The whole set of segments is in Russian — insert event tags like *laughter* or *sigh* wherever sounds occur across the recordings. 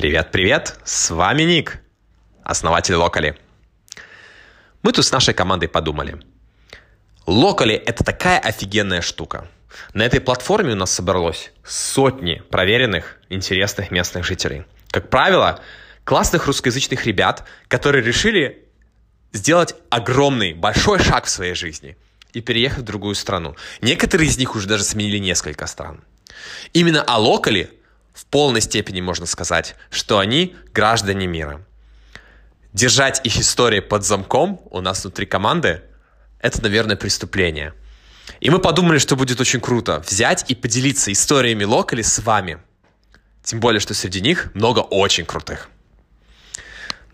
Привет-привет, с вами Ник, основатель Локали. Мы тут с нашей командой подумали. Локали – это такая офигенная штука. На этой платформе у нас собралось сотни проверенных, интересных местных жителей. Как правило, классных русскоязычных ребят, которые решили сделать огромный, большой шаг в своей жизни и переехать в другую страну. Некоторые из них уже даже сменили несколько стран. Именно о локале в полной степени можно сказать, что они граждане мира. Держать их истории под замком у нас внутри команды – это, наверное, преступление. И мы подумали, что будет очень круто взять и поделиться историями локали с вами. Тем более, что среди них много очень крутых.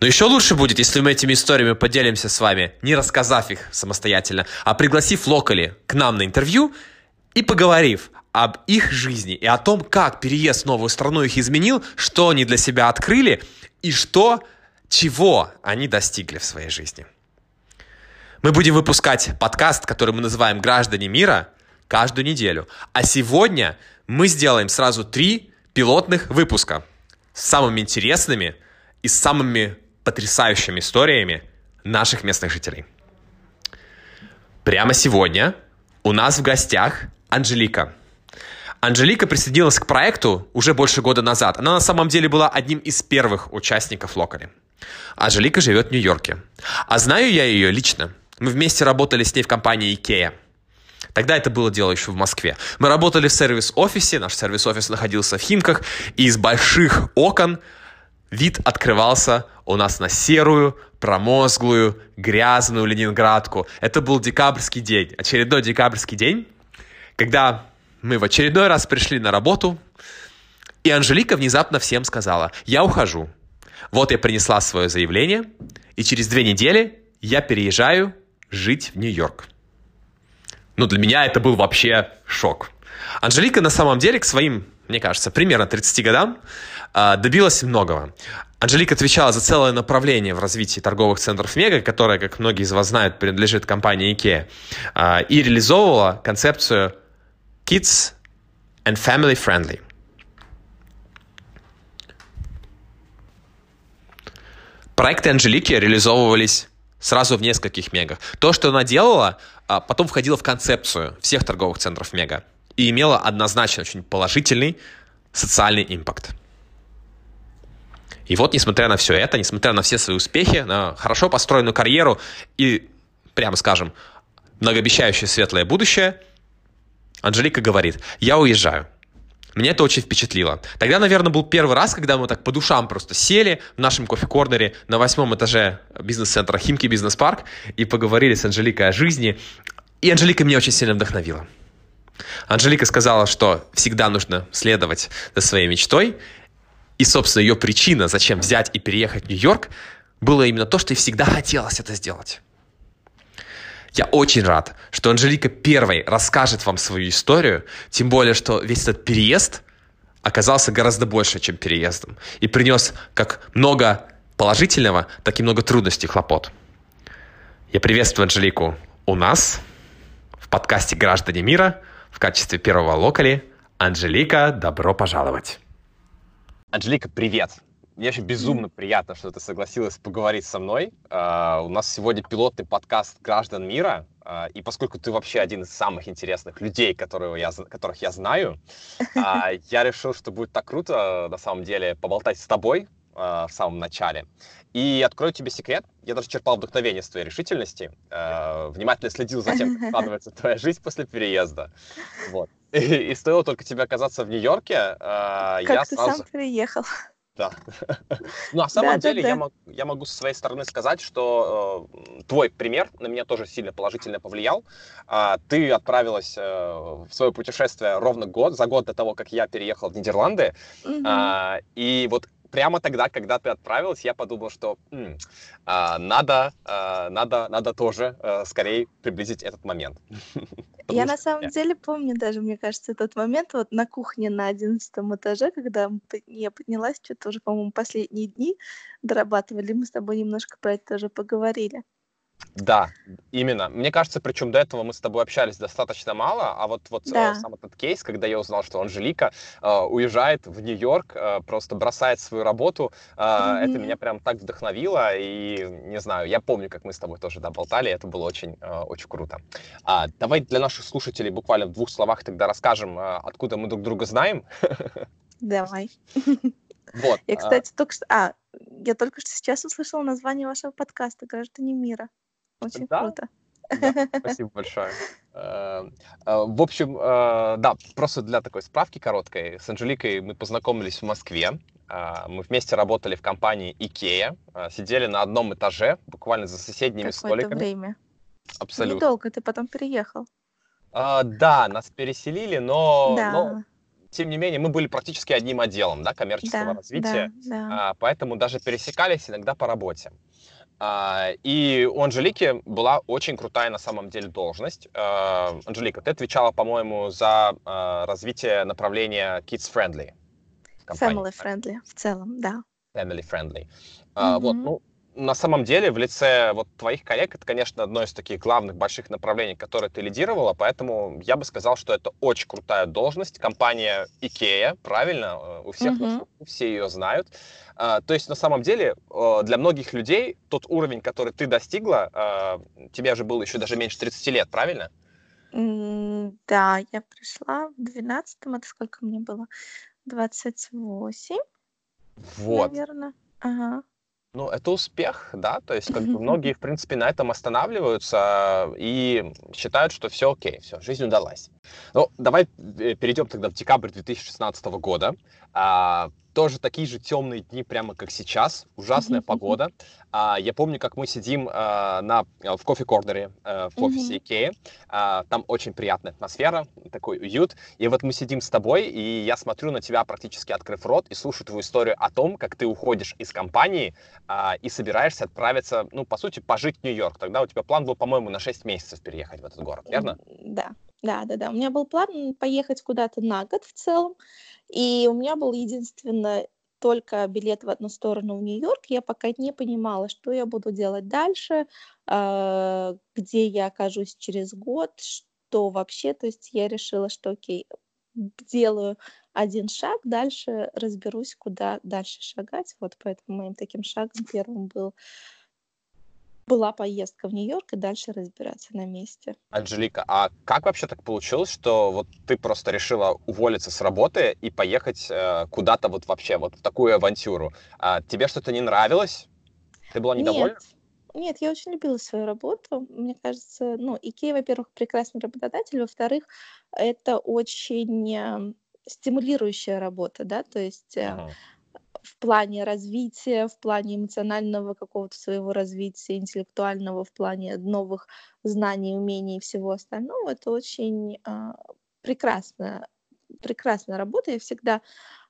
Но еще лучше будет, если мы этими историями поделимся с вами, не рассказав их самостоятельно, а пригласив локали к нам на интервью и поговорив об их жизни и о том, как переезд в новую страну их изменил, что они для себя открыли и что, чего они достигли в своей жизни. Мы будем выпускать подкаст, который мы называем «Граждане мира» каждую неделю. А сегодня мы сделаем сразу три пилотных выпуска с самыми интересными и самыми потрясающими историями наших местных жителей. Прямо сегодня у нас в гостях Анжелика. Анжелика присоединилась к проекту уже больше года назад. Она на самом деле была одним из первых участников Локали. Анжелика живет в Нью-Йорке. А знаю я ее лично. Мы вместе работали с ней в компании IKEA. Тогда это было дело еще в Москве. Мы работали в сервис-офисе, наш сервис-офис находился в Химках, и из больших окон вид открывался у нас на серую, промозглую, грязную Ленинградку. Это был декабрьский день, очередной декабрьский день, когда мы в очередной раз пришли на работу, и Анжелика внезапно всем сказала, я ухожу. Вот я принесла свое заявление, и через две недели я переезжаю жить в Нью-Йорк. Ну, для меня это был вообще шок. Анжелика на самом деле к своим, мне кажется, примерно 30 годам а, добилась многого. Анжелика отвечала за целое направление в развитии торговых центров Мега, которое, как многие из вас знают, принадлежит компании IKEA, а, и реализовывала концепцию Kids and Family Friendly. Проекты Анжелики реализовывались сразу в нескольких мегах. То, что она делала, а, потом входило в концепцию всех торговых центров мега и имело однозначно очень положительный социальный импакт. И вот, несмотря на все это, несмотря на все свои успехи, на хорошо построенную карьеру и, прямо скажем, многообещающее светлое будущее, Анжелика говорит, я уезжаю. Меня это очень впечатлило. Тогда, наверное, был первый раз, когда мы так по душам просто сели в нашем кофе-корнере на восьмом этаже бизнес-центра Химки Бизнес-парк и поговорили с Анжеликой о жизни. И Анжелика меня очень сильно вдохновила. Анжелика сказала, что всегда нужно следовать за своей мечтой, и, собственно, ее причина, зачем взять и переехать в Нью-Йорк, было именно то, что ей всегда хотелось это сделать. Я очень рад, что Анжелика первой расскажет вам свою историю, тем более, что весь этот переезд оказался гораздо больше, чем переездом, и принес как много положительного, так и много трудностей хлопот. Я приветствую Анжелику у нас в подкасте «Граждане мира» в качестве первого локали. Анжелика, добро пожаловать! Анжелика, привет! Мне очень безумно приятно, что ты согласилась поговорить со мной. Uh, у нас сегодня пилотный подкаст «Граждан мира», uh, и поскольку ты вообще один из самых интересных людей, которого я, которых я знаю, uh, *laughs* я решил, что будет так круто, на самом деле, поболтать с тобой в самом начале. И открою тебе секрет, я даже черпал вдохновение с твоей решительности, внимательно следил за тем, как *laughs* складывается твоя жизнь после переезда. Вот. И, *laughs* и стоило только тебе оказаться в Нью-Йорке, как я ты сразу... сам приехал. Да. *laughs* Ну, на самом деле. Я, могу, со своей стороны сказать, что э, твой пример на меня тоже сильно положительно повлиял. Э, ты отправилась э, в свое путешествие ровно год, за год до того, как я переехал в Нидерланды. Э, и вот прямо тогда, когда ты отправилась, я подумал, что м, а, надо, а, надо, надо тоже а, скорее приблизить этот момент. *laughs* Я на самом деле помню даже, мне кажется, этот момент вот на кухне на одиннадцатом этаже, когда я поднялась, что-то уже, по-моему, последние дни дорабатывали, мы с тобой немножко про это тоже поговорили. Да, именно. Мне кажется, причем до этого мы с тобой общались достаточно мало, а вот, вот Да. сам этот кейс, когда я узнал, что Анжелика э, уезжает в Нью-Йорк, э, просто бросает свою работу, э, это Мгм. меня прям так вдохновило, и не знаю, я помню, как мы с тобой тоже да, болтали, это было очень, э, очень круто. А, давай для наших слушателей буквально в двух словах тогда расскажем, э, откуда мы друг друга знаем. Давай. Вот. Я, а, кстати, только что... А, я только что сейчас услышала название вашего подкаста «Граждане мира». Очень Да? круто. Да, *laughs* спасибо большое. Э, э, В общем, э, да, просто для такой справки короткой. С Анжеликой мы познакомились в Москве. А, Мы вместе работали в компании IKEA, сидели на одном этаже, буквально за соседними Какое-то столиками. время. Абсолютно. Недолго, ты потом переехал. А, Да, нас переселили, но, но Да, тем не менее мы были практически одним отделом да, коммерческого да, развития. да, да. А, поэтому даже пересекались иногда по работе. А, И у Анжелики была очень крутая на самом деле должность. А, Анжелика, ты отвечала, по-моему, за а, развитие направления Kids Friendly компании. Family friendly в целом, да. Family Friendly. А, Вот, ну, на самом деле, в лице вот твоих коллег, это, конечно, одно из таких главных больших направлений, которые ты лидировала, поэтому я бы сказал, что это очень крутая должность. Компания IKEA, правильно, э, у всех слуху, все ее знают. А, То есть, на самом деле, э, для многих людей тот уровень, который ты достигла, тебе же было еще даже меньше 30 лет, правильно? Да, я пришла в 12-м, это сколько мне было? 28, Вот. наверное. Ага. Ну, это успех, да, то есть как бы многие, в принципе, на этом останавливаются и считают, что все окей, все, жизнь удалась. Ну, давай э, перейдем тогда в декабрь 2016 года. А, тоже такие же темные дни, прямо как сейчас, ужасная погода. А, я помню, как мы сидим а, на, в кофе-корнере э, в офисе. Икеи. А, там очень приятная атмосфера, такой уют. И вот мы сидим с тобой, и я смотрю на тебя, практически открыв рот, и слушаю твою историю о том, как ты уходишь из компании а, и собираешься отправиться, ну, по сути, пожить в Нью-Йорк. Тогда у тебя план был, по-моему, на 6 месяцев переехать в этот город, верно? Да, да, да, да. У меня был план поехать куда-то на год в целом, и у меня был единственно только билет в одну сторону в Нью-Йорк. Я пока не понимала, что я буду делать дальше, а, где я окажусь через год, что вообще. То есть я решила, что окей, делаю один шаг, дальше разберусь, куда дальше шагать. Вот поэтому моим таким шагом первым был была поездка в Нью-Йорк и дальше разбираться на месте. Анжелика, а как вообще так получилось, что вот ты просто решила уволиться с работы и поехать э, куда-то вот вообще, вот в такую авантюру? А, тебе что-то не нравилось? Ты была недовольна? Нет, нет, я очень любила свою работу. Мне кажется, ну, Икея, во-первых, прекрасный работодатель, во-вторых, это очень э, стимулирующая работа, да, то есть Мгм. В плане развития, в плане эмоционального какого-то своего развития, интеллектуального, в плане новых знаний, умений и всего остального. Это очень а, прекрасная, прекрасная работа. Я всегда...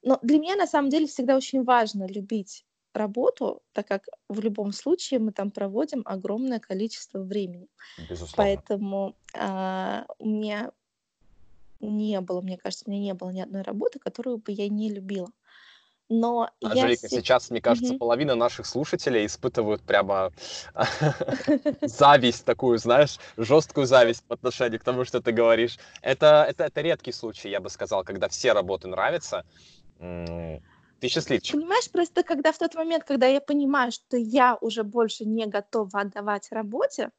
Но для меня, на самом деле, всегда очень важно любить работу, так как в любом случае мы там проводим огромное количество времени. Безусловно. Поэтому а, у меня не было, мне кажется, у меня не было ни одной работы, которую бы я не любила. Но я Анжелика, се- сейчас, мне кажется, Мгм. половина наших слушателей испытывают прямо *laughs* зависть такую, знаешь, жесткую зависть по отношению к тому, что ты говоришь. Это, это, это редкий случай, я бы сказал, когда все работы нравятся. Ты счастливчик. Понимаешь, просто когда в тот момент, когда я понимаю, что я уже больше не готова отдавать работе,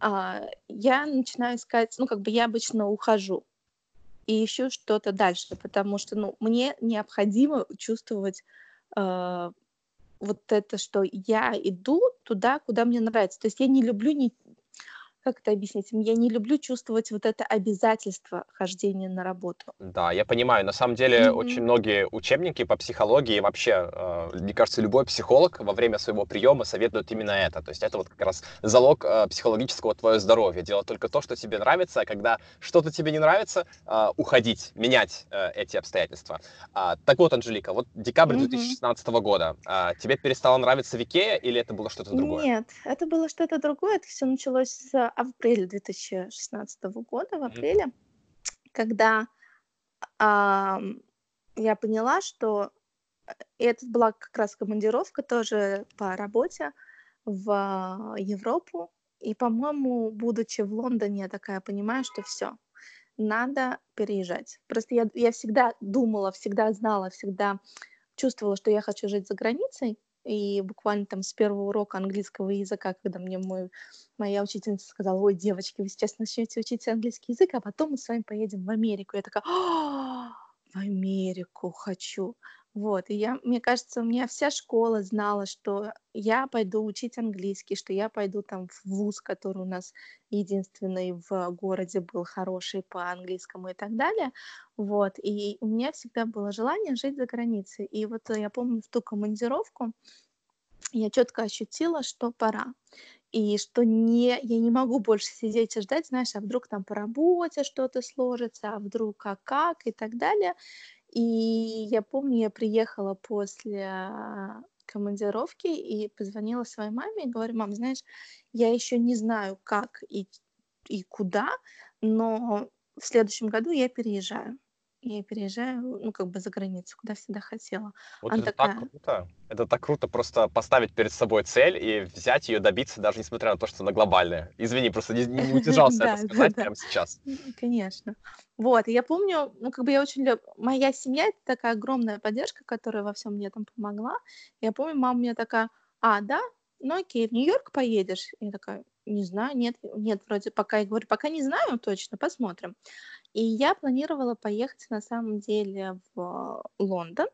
а, я начинаю искать, ну, как бы я обычно ухожу и ищу что-то дальше, потому что, ну, мне необходимо чувствовать а, вот это, что я иду туда, куда мне нравится. То есть я не люблю ни... Как это объяснить? Я не люблю чувствовать вот это обязательство хождения на работу. Да, я понимаю. На самом деле, Мгм. очень многие учебники по психологии, вообще, э, мне кажется, любой психолог во время своего приема советует именно это. То есть это вот как раз залог э, психологического твоего здоровья. Делать только то, что тебе нравится, а когда что-то тебе не нравится, э, уходить, менять э, эти обстоятельства. А, так вот, Анжелика, вот декабрь Мгм. 2016 года. а, тебе перестало нравиться Викея или это было что-то другое? Нет, это было что-то другое. Это все началось с апреля 2016 года, в апреле, когда ам, я поняла, что э, и это была как раз командировка тоже по работе в Европу. И, по-моему, будучи в Лондоне, я такая понимаю, что все, надо переезжать. Просто я, я всегда думала, всегда знала, всегда чувствовала, что я хочу жить за границей. И буквально там с первого урока английского языка, когда мне мой, моя учительница сказала, ой, девочки, вы сейчас начнете учить английский язык, а потом мы с вами поедем в Америку. Я такая, «А, в Америку хочу. Вот, и я, мне кажется, у меня вся школа знала, что я пойду учить английский, что я пойду там в вуз, который у нас единственный в городе был хороший по английскому и так далее. Вот, и у меня всегда было желание жить за границей. И вот я помню в ту командировку я четко ощутила, что пора и что не, я не могу больше сидеть и ждать, знаешь, а вдруг там по работе что-то сложится, а вдруг как как и так далее. И я помню, я приехала после а, командировки и позвонила своей маме и говорю, мам, знаешь, я еще не знаю, как и, и куда, но в следующем году я переезжаю и переезжаю, ну, как бы за границу, куда всегда хотела. Вот Она это такая, так круто. Это так круто просто поставить перед собой цель и взять ее, добиться, даже несмотря на то, что она глобальная. Извини, просто не, не *laughs* удержался это сказать прямо сейчас. Конечно. Вот, и я помню, ну, как бы я очень люб... Моя семья— это такая огромная поддержка, которая во всем мне там помогла. Я помню, мама мне такая, а, да, ну окей, в Нью-Йорк поедешь? Я такая, не знаю, нет, нет, вроде пока, я говорю, пока не знаю точно, посмотрим. И я планировала поехать на самом деле в Лондон.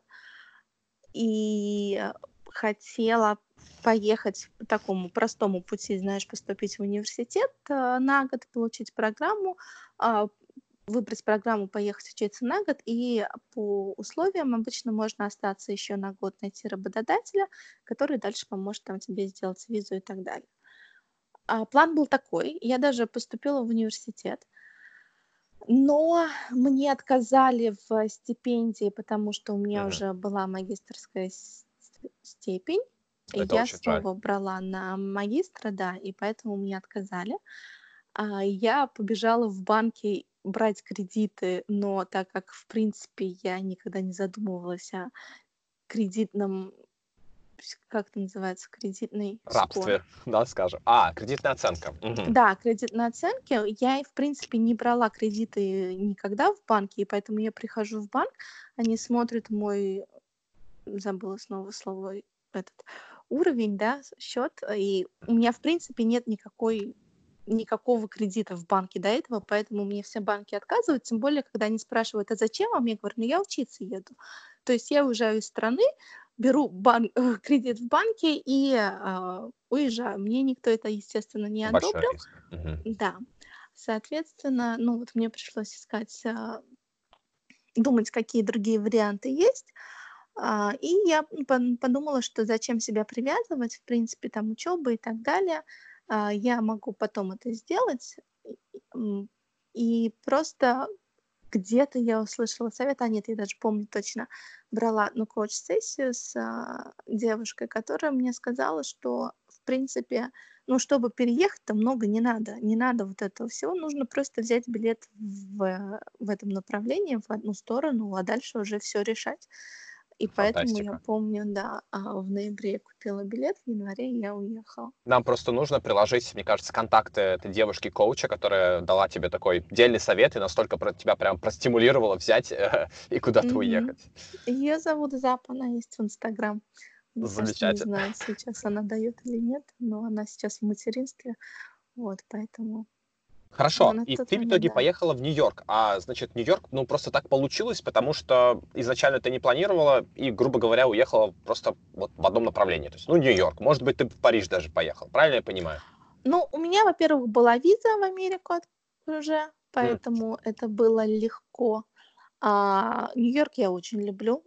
И хотела поехать по такому простому пути, знаешь, поступить в университет э, на год, получить программу, а, выбрать программу, поехать учиться на год, и по условиям обычно можно остаться еще на год, найти работодателя, который дальше поможет там тебе сделать визу и так далее. А план был такой, я даже поступила в университет, но мне отказали в стипендии, потому что у меня Мгм. уже была магистерская с- степень. И Это я очень жаль. снова брала на магистра, да, и поэтому мне отказали. А, Я побежала в банки брать кредиты, но так как, в принципе, я никогда не задумывалась о кредитном, как это называется, кредитный. Рабстве, да, скажем. А, кредитная оценка. Мгм. Да, кредитные оценки. Я, в принципе, не брала кредиты никогда в банке, и поэтому я прихожу в банк, они смотрят мой, забыла снова слово, этот уровень, да, счет, и у меня, в принципе, нет никакой никакого кредита в банке до этого, поэтому мне все банки отказывают, тем более, когда они спрашивают, а зачем вам? Я говорю, ну я учиться еду. То есть я уезжаю из страны, беру бан- кредит в банке и а, уезжаю. Мне никто это, естественно, не Большой одобрил. риск. Да, соответственно, ну вот мне пришлось искать, а, думать, какие другие варианты есть. А, И я подумала, что зачем себя привязывать, в принципе, там учеба и так далее. А, Я могу потом это сделать. И просто где-то я услышала совет, а нет, я даже помню точно, брала одну коуч-сессию с а, девушкой, которая мне сказала, что, в принципе, ну, чтобы переехать, то много не надо. Не надо вот этого всего. Нужно просто взять билет в, в этом направлении, в одну сторону, а дальше уже все решать. И поэтому я Фантастика. помню, да, а, в ноябре я купила билет, в январе я уехала. Нам просто нужно приложить, мне кажется, контакты этой девушки-коуча, которая дала тебе такой дельный совет и настолько про тебя прям простимулировала взять э, *laughs* и куда-то Мгм. уехать. Ее зовут Зап, она есть в Инстаграм. Мне кажется, не Замечательно. знаю, сейчас она дает или нет, но она сейчас в материнстве, вот, поэтому Хорошо, и ты в итоге да. поехала в Нью-Йорк. А, значит, Нью-Йорк, ну, просто так получилось, потому что изначально ты не планировала и, грубо говоря, уехала просто вот в одном направлении. То есть, ну, Нью-Йорк. Может быть, ты в Париж даже поехал. Правильно я понимаю? Ну, у меня, во-первых, была виза в Америку уже, поэтому это было легко. А Нью-Йорк я очень люблю.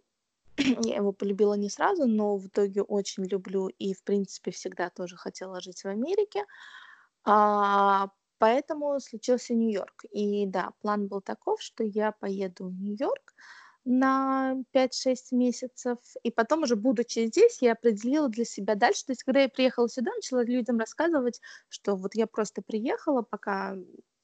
*clears throat* Я его полюбила не сразу, но в итоге очень люблю и, в принципе, всегда тоже хотела жить в Америке. А, поэтому случился Нью-Йорк. И да, план был таков, что я поеду в Нью-Йорк на 5-6 месяцев, и потом уже, будучи здесь, я определила для себя дальше. То есть, когда я приехала сюда, начала людям рассказывать, что вот я просто приехала, пока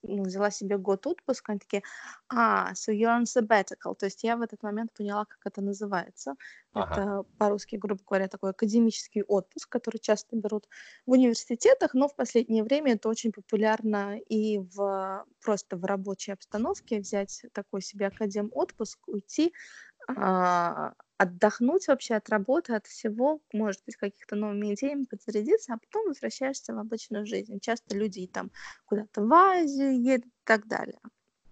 взяла себе год отпуска, они такие, а, so you're on sabbatical, то есть я в этот момент поняла, как это называется. Ага. Это по-русски, грубо говоря, такой академический отпуск, который часто берут в университетах, но в последнее время это очень популярно и в просто в рабочей обстановке взять такой себе академ отпуск, уйти, отдохнуть вообще от работы, от всего, может быть, каких-то новыми идеями подзарядиться, а потом возвращаешься в обычную жизнь. Часто люди там куда-то в Азию едут и так далее.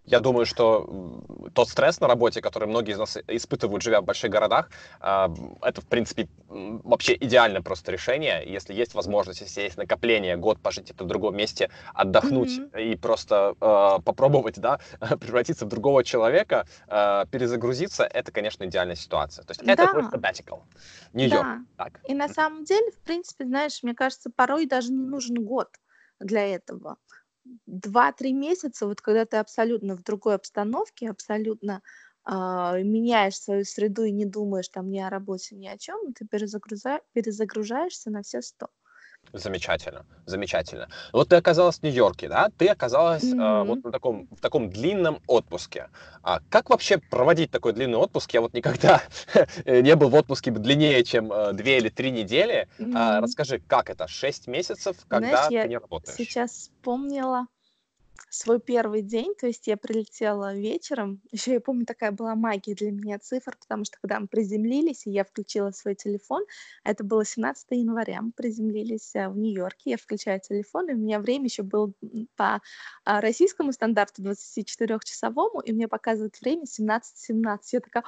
Я думаю, что тот стресс на работе, который многие из нас испытывают, живя в больших городах, а, это, в принципе, вообще идеальное просто решение. Если есть возможность, если есть накопление, год пожить это в другом месте, отдохнуть mm-hmm. и просто э, попробовать, да, *laughs* превратиться в другого человека, э, перезагрузиться, это, конечно, идеальная ситуация. То есть да. это твой sabbatical. Нью-Йорк. Да. Так. И на самом деле, в принципе, знаешь, мне кажется, порой даже не нужен год для этого два-три месяца, вот когда ты абсолютно в другой обстановке, абсолютно а, меняешь свою среду и не думаешь там ни о работе, ни о чем, ты перезагруза... перезагружаешься на все сто. Замечательно, замечательно. Вот ты оказалась в Нью-Йорке, да? Ты оказалась mm-hmm. э, вот на таком, в таком длинном отпуске. А как вообще проводить такой длинный отпуск? Я вот никогда *laughs* не был в отпуске длиннее, чем э, две или три недели. Mm-hmm. А, расскажи, как это? Шесть месяцев, когда Знаешь, ты не работаешь? сейчас вспомнила свой первый день, то есть я прилетела вечером. *laughs* Еще я помню, такая была магия для меня цифр, потому что когда мы приземлились, и я включила свой телефон, это было 17 января, мы приземлились э, в Нью-Йорке, я включаю телефон, и у меня время еще было по а, российскому стандарту 24-часовому, и мне показывает время 17.17. Я такая,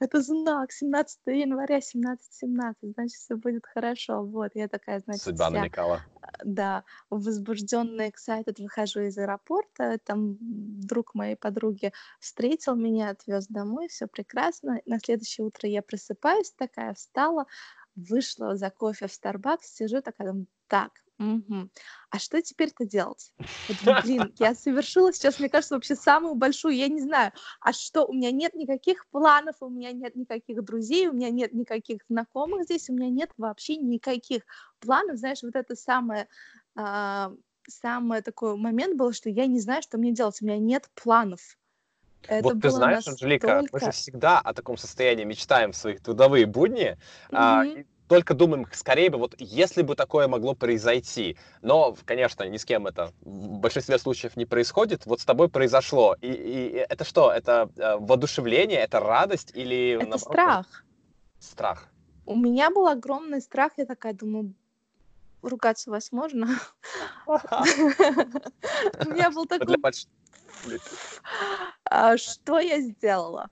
это знак, 17 января, 17.17, значит, все будет хорошо. Вот, я такая, значит, Судьба вся, намекала. да, возбужденная, excited, выхожу из аэропорта, аэропорта, там друг моей подруги встретил меня, отвез домой, все прекрасно. На следующее утро я просыпаюсь, такая встала, вышла за кофе в Starbucks, сижу такая, так, Угу. А что теперь-то делать? Вот, блин, я совершила сейчас, мне кажется, вообще самую большую, я не знаю, а что, у меня нет никаких планов, у меня нет никаких друзей, у меня нет никаких знакомых здесь, у меня нет вообще никаких планов, знаешь, вот это самое а, самый такой момент был, что я не знаю, что мне делать, у меня нет планов. Это вот ты знаешь, настолько... Анжелика, мы же всегда о таком состоянии мечтаем в своих трудовые будни, mm-hmm. а, только думаем, скорее бы, вот если бы такое могло произойти. Но, конечно, ни с кем это в большинстве случаев не происходит. Вот с тобой произошло. И, и это что? Это э, воодушевление, это радость или... Это наоборот, страх. Страх. У меня был огромный страх. Я такая думаю, ругаться возможно. У меня был такой... А, что я сделала?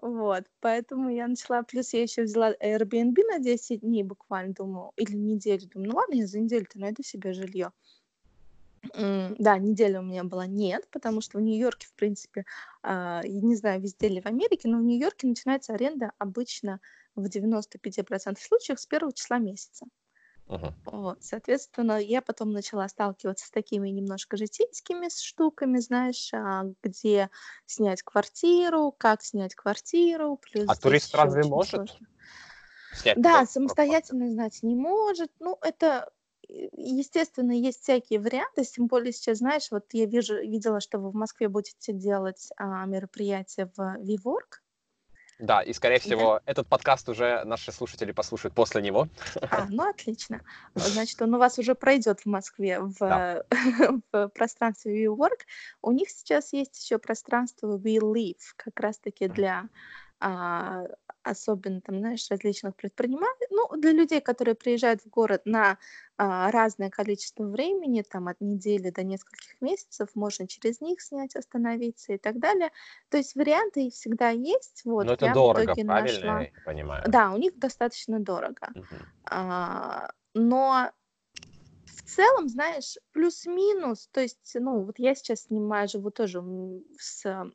Вот, поэтому я начала, плюс я еще взяла Airbnb на 10 дней буквально, думаю, или неделю, думаю, ну ладно, я за неделю-то найду себе жилье. Да, неделя у меня была нет, потому что в Нью-Йорке, в принципе, а, я не знаю, везде ли в Америке, но в Нью-Йорке начинается аренда обычно в 95% случаев с первого числа месяца. Ага. Вот, соответственно, я потом начала сталкиваться с такими немножко житейскими штуками, знаешь, а, где снять квартиру, как снять квартиру, плюс А турист разве может? Сложно. Снять да, самостоятельно знать не может. Ну, это естественно, есть всякие варианты, тем более сейчас, знаешь, вот я вижу, видела, что вы в Москве будете делать а, мероприятие в Виворк, да, и, скорее всего, да? этот подкаст уже наши слушатели послушают после него. А, ну *laughs* отлично. Значит, он у вас уже пройдет в Москве в, да. *laughs* в пространстве WeWork. У них сейчас есть еще пространство We Live, как раз-таки для а, особенно там, знаешь, различных предпринимателей, ну, для людей, которые приезжают в город на а, разное количество времени, там от недели до нескольких месяцев, можно через них снять, остановиться и так далее. То есть варианты всегда есть. Вот, Но это дорого, правильно нашла... я понимаю? Да, у них достаточно дорого. Угу. А, но в целом, знаешь, плюс-минус, то есть, ну, вот я сейчас снимаю, живу тоже с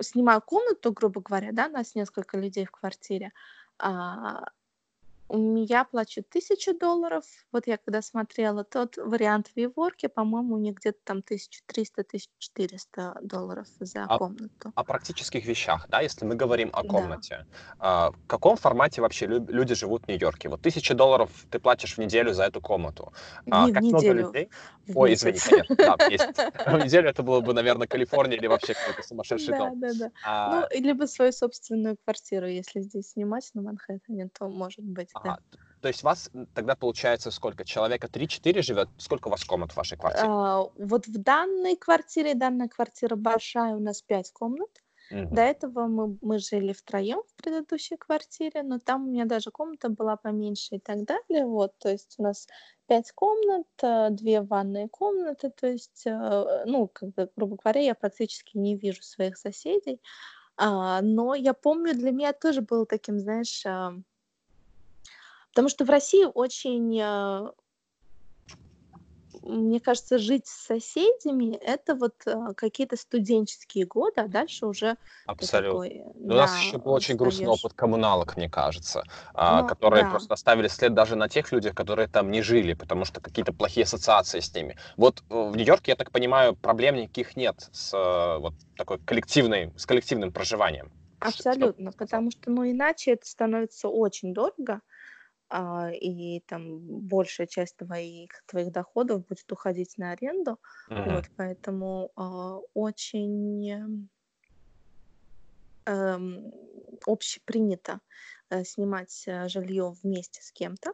снимаю комнату, грубо говоря, да, нас несколько людей в квартире, а, Я плачу тысячу долларов. Вот я когда смотрела тот вариант в Виворке, по-моему, них где-то там 1300-1400 долларов за А, комнату. о практических вещах, да, если мы говорим о Да. комнате, а, в каком формате вообще лю- люди живут в Нью-Йорке? Вот тысяча долларов ты платишь в неделю за эту комнату. А, Не в как много неделю, людей? в Ой, извини, конечно, да, в. *laughs* В неделю это было бы, наверное, Калифорния или вообще какой-то сумасшедший Да, дом. да, да. А, Ну, либо свою собственную квартиру, если здесь снимать на Манхэттене, то может быть, ага, то есть вас тогда получается сколько? Человека 3-4 живет? Сколько у вас комнат в вашей квартире? А, Вот в данной квартире, данная квартира большая, у нас пять комнат. Мгм. До этого мы, мы жили втроем в предыдущей квартире, но там у меня даже комната была поменьше и так далее. Вот, то есть у нас пять комнат, э, две ванные комнаты, то есть, э, ну, как бы, грубо говоря, я практически не вижу своих соседей. А, но я помню, для меня тоже было таким, знаешь, а, потому что в России очень э, мне кажется, жить с соседями это вот э, какие-то студенческие годы, а дальше уже Абсолютно. такой, У нас еще был очень грустный опыт коммуналок, мне кажется, а, Ну, которые да. просто оставили след даже на тех людях, которые там не жили, потому что какие-то плохие ассоциации с ними. Вот э, в Нью-Йорке, я так понимаю, проблем никаких нет с вот такой коллективной, с коллективным проживанием. Что- что Абсолютно, сказала? потому что, ну, иначе это становится очень дорого, а, и там большая часть твоих, твоих доходов будет уходить на аренду, Мгм. вот, поэтому а, очень эм, общепринято э, снимать э, жилье вместе с кем-то.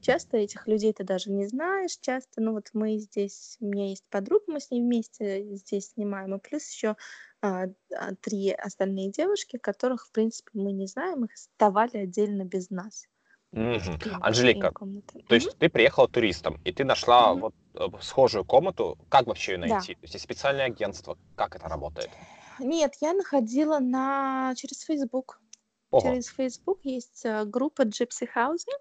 Часто этих людей ты даже не знаешь, часто, ну вот мы здесь, у меня есть подруга, мы с ней вместе здесь снимаем, и плюс еще а, а, три остальные девушки, которых, в принципе, мы не знаем, их сдавали отдельно без нас. Им Анжелика, то есть ты приехала туристом, и ты нашла Мгм. вот э, схожую комнату. Как вообще ее Да. найти? То есть есть специальное агентство. Как это работает? Нет, я находила на через Facebook. Ого. Через Facebook есть э, группа Gypsy Housing,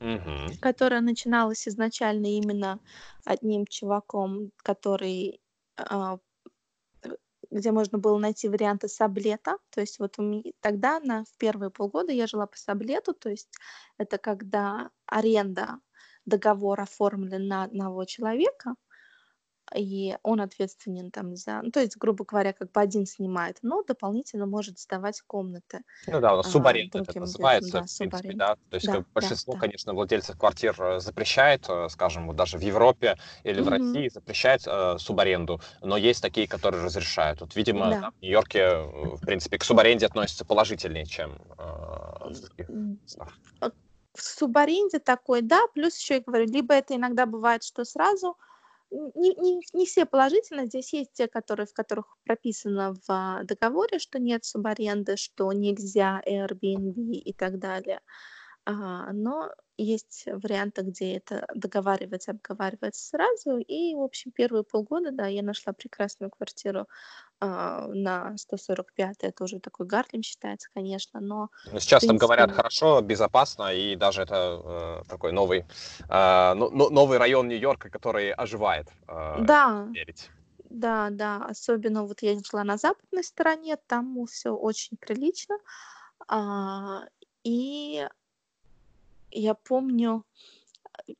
Мгм. которая начиналась изначально именно одним чуваком, который а, где можно было найти варианты саблета. То есть вот тогда на в первые полгода я жила по саблету, то есть это когда аренда, договор оформлен на одного человека, и он ответственен там за, ну, то есть, грубо говоря, как бы один снимает, но дополнительно может сдавать комнаты Ну да, у нас а, субаренда это называется, Да, в принципе, субаренда. да. То есть Да, как да, большинство, да. конечно, владельцев квартир э, запрещает, э, скажем, вот даже в Европе или в Мгм. России запрещает э, субаренду, но есть такие, которые разрешают. Вот, видимо, Да. там, в Нью-Йорке, э, в принципе, к субаренде относятся положительнее, чем э, в других местах. В субаренде такой, да, плюс еще я говорю, либо это иногда бывает, что сразу не, не, не все положительно, здесь есть те, которые, в которых прописано в договоре, что нет субаренды, что нельзя Airbnb и так далее. А, но есть варианты, где это договаривается, обговаривается сразу. И, в общем, первые полгода, да, я нашла прекрасную квартиру а, на 145 это уже такой Гарлем считается, конечно, но Ну, сейчас в там говорят принципе, хорошо, безопасно, и даже это э, такой новый, э, ну- новый район Нью-Йорка, который оживает, э, да, верить. Да, да, особенно вот я жила на западной стороне, там все очень прилично. А, и я помню,